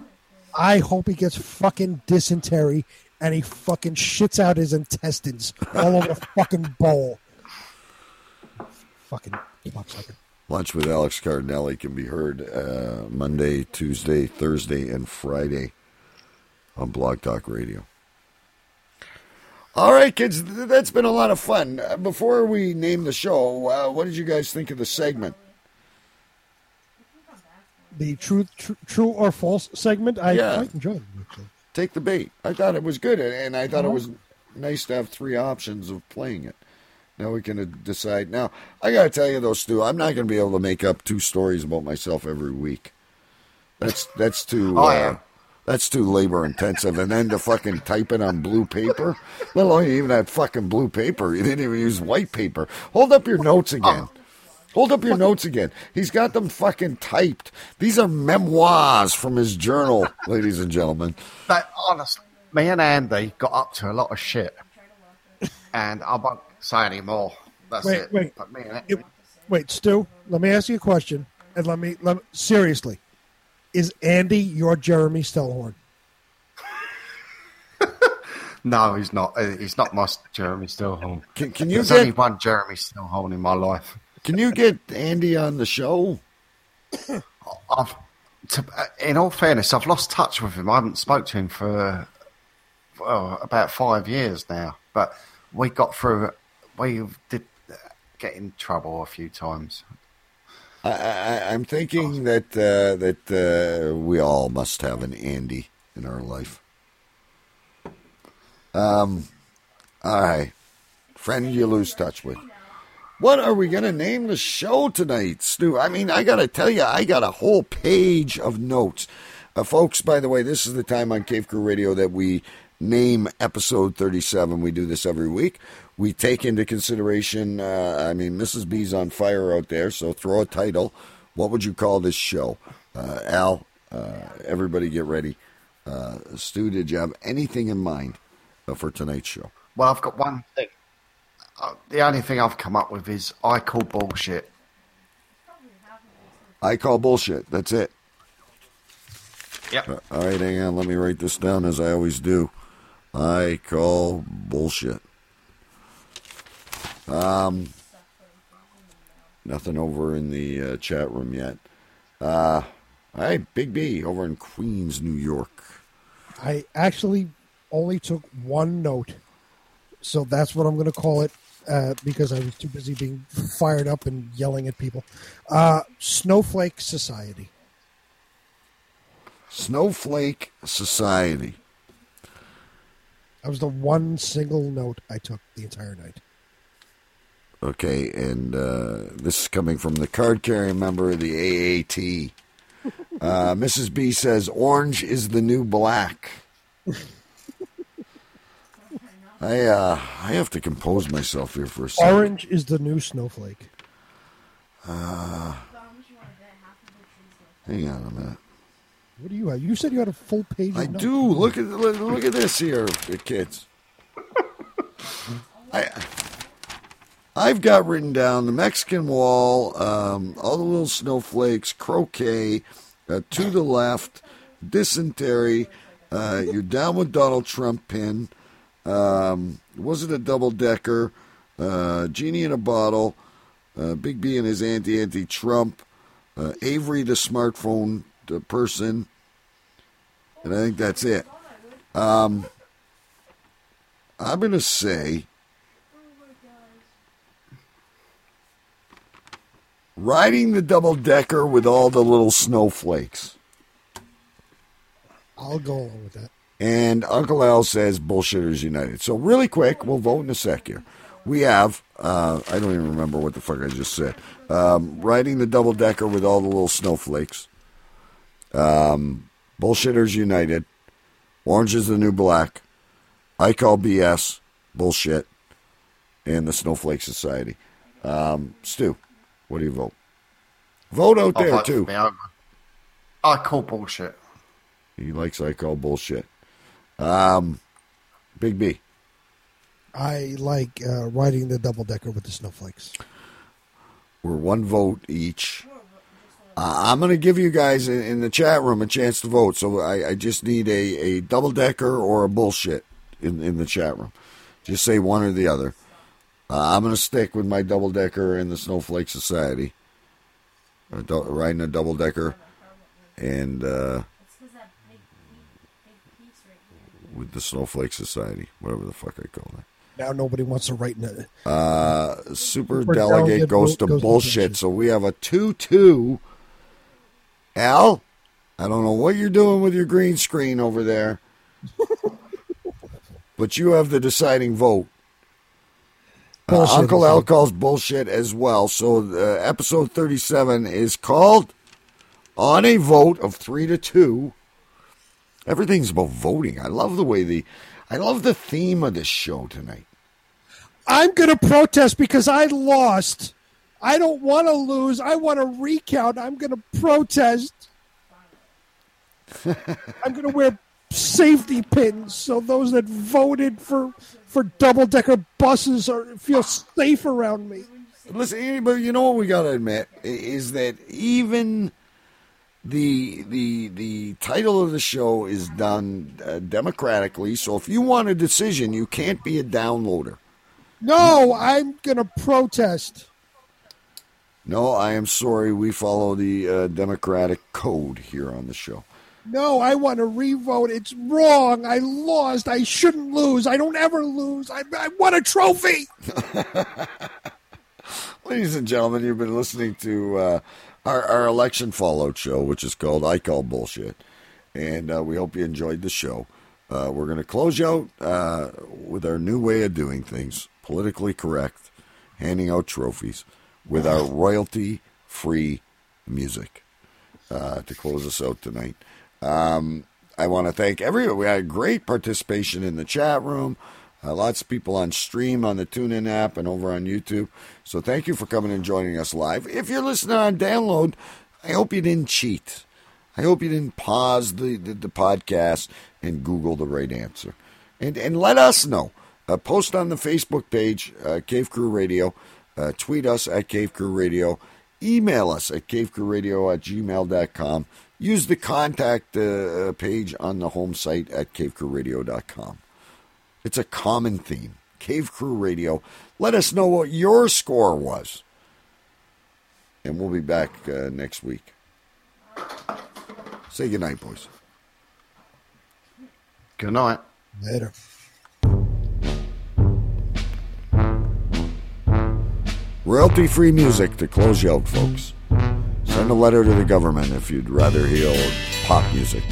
I hope he gets fucking dysentery and he fucking shits out his intestines all over the [LAUGHS] fucking bowl. Fucking. Lunch with Alex Cardinelli can be heard uh, Monday, Tuesday, Thursday, and Friday on Blog Talk Radio. All right, kids, that's been a lot of fun. Uh, before we name the show, uh, what did you guys think of the segment? The truth, tr- true or false segment, I Yeah. quite enjoyed. it. Take the bait. I thought it was good, and I thought it Uh-huh. was nice to have three options of playing it. Now we can uh, decide. Now I got to tell you though, Stu, I'm not going to be able to make up two stories about myself every week. That's that's too. Oh, uh, yeah. That's too labor intensive, and then to fucking type it on blue paper. Let alone you even had fucking blue paper. You didn't even use white paper. Hold up your notes again. Hold up your notes again. He's got them fucking typed. These are memoirs from his journal, ladies and gentlemen. But honestly, me and Andy got up to a lot of shit, and I won't say any more. That's Wait, it. wait. But me and It- wait, Stu. Let me ask you a question, and let me let seriously. Is Andy your Jeremy Stellhorn? [LAUGHS] no, he's not. Uh, He's not my Jeremy Stillhorn. Can, can you There's get only one Jeremy Stillhorn in my life. Can you get Andy on the show? [COUGHS] I've, to, uh, in all fairness, I've lost touch with him. I haven't spoke to him for well, about five years now. But we got through. We did uh, get in trouble a few times. I, I, I'm thinking that uh, that uh, we all must have an Andy in our life. Um, all right, friend, you lose touch with. What are we going to name the show tonight, Stu? I mean, I got to tell you, I got a whole page of notes. Uh, folks, by the way, this is the time on Cave Crew Radio that we name episode 37. We do this every week. We take into consideration, uh, I mean, Mrs. B's on fire out there, so throw a title. What would you call this show? Uh, Al, uh, everybody get ready. Uh, Stu, did you have anything in mind uh, for tonight's show? Well, I've got one thing. Uh, the only thing I've come up with is I call bullshit. I call bullshit. That's it. Yep. All right, hang on. Let me write this down as I always do. I call bullshit. Um, nothing over in the uh, chat room yet. Uh, right, Big B over in Queens, New York. I actually only took one note, so that's what I'm going to call it uh, because I was too busy being fired up and yelling at people. Uh, Snowflake Society. Snowflake Society. That was the one single note I took the entire night. Okay, and uh, this is coming from the card carrying member of the AAT. [LAUGHS] Uh, Mrs. B says, Orange is the new black. I uh, I have to compose myself here for a second. Orange is the new snowflake. Uh, hang on a minute. What do you have? You said you had a full page. I notes. do. Look at look, look at this here, kids. [LAUGHS] I I've got written down the Mexican Wall, um, all the little snowflakes, croquet, uh, to the left, dysentery. Uh, you're down with Donald Trump pin. Um, was it a double decker? Uh, Genie in a bottle. Uh, Big B and his anti anti Trump. Uh, Avery the smartphone person. And I think that's it. Um, I'm going to say riding the double decker with all the little snowflakes. I'll go along with that. And Uncle Al says Bullshitters United. So, really quick, we'll vote in a sec here. We have, uh, I don't even remember what the fuck I just said, um, riding the double decker with all the little snowflakes. Um, Bullshitters United. Orange is the new black. I call BS. Bullshit. And the Snowflake Society. Um, Stu, what do you vote? Vote out I'll there, too. for me. I call bullshit. He likes I call bullshit. Um, Big B. I like uh, riding the double decker with the snowflakes. We're one vote each. Uh, I'm going to give you guys in, in the chat room a chance to vote. So I, I just need a, a double decker or a bullshit in, in the chat room. Just say one or the other. Uh, I'm going to stick with my double decker in the Snowflake Society. Do- riding a double decker. And uh, with the Snowflake Society, whatever the fuck I call it. Now nobody wants to write in it. Uh, super delegate goes to goes to bullshit. So we have a 2 2. Al, I don't know what you're doing with your green screen over there, [LAUGHS] but you have the deciding vote. Uh, Bullshit Uncle Al calls bullshit as well. So uh, episode 37 is called On a Vote of 3 to 2. Everything's about voting. I love the way the. I love the theme of this show tonight. I'm going to protest because I lost. I don't want to lose. I want to recount. I'm going to protest. [LAUGHS] I'm going to wear safety pins so those that voted for for double decker buses are feel safe around me. Listen, but you know what we got to admit is that even the the the title of the show is done uh, democratically. So if you want a decision, you can't be a downloader. No, I'm going to protest. No, I am sorry. We follow the uh, democratic code here on the show. No, I want to revote. It's wrong. I lost. I shouldn't lose. I don't ever lose. I, I want a trophy. [LAUGHS] Ladies and gentlemen, you've been listening to uh, our, our election fallout show, which is called I Call Bullshit. And uh, we hope you enjoyed the show. Uh, we're going to close out uh, with our new way of doing things politically correct, handing out trophies with our royalty free music uh, to close us out tonight. Um, I want to thank everyone. We had great participation in the chat room. Uh, lots of people on stream on the TuneIn app and over on YouTube. So thank you for coming and joining us live. If you're listening on download, I hope you didn't cheat. I hope you didn't pause the, the, the podcast and Google the right answer. And, and let us know. Uh, post on the Facebook page, uh, Cave Crew Radio. Uh, tweet us at Cave Crew Radio. Email us at cavecrewradio at gmail.com. Use the contact uh, page on the home site at cavecrewradio.com. It's a common theme. Cave Crew Radio. Let us know what your score was. And we'll be back uh, next week. Say goodnight, boys. Good night. Later. Royalty free music to close you out, folks. Send a letter to the government if you'd rather hear pop music.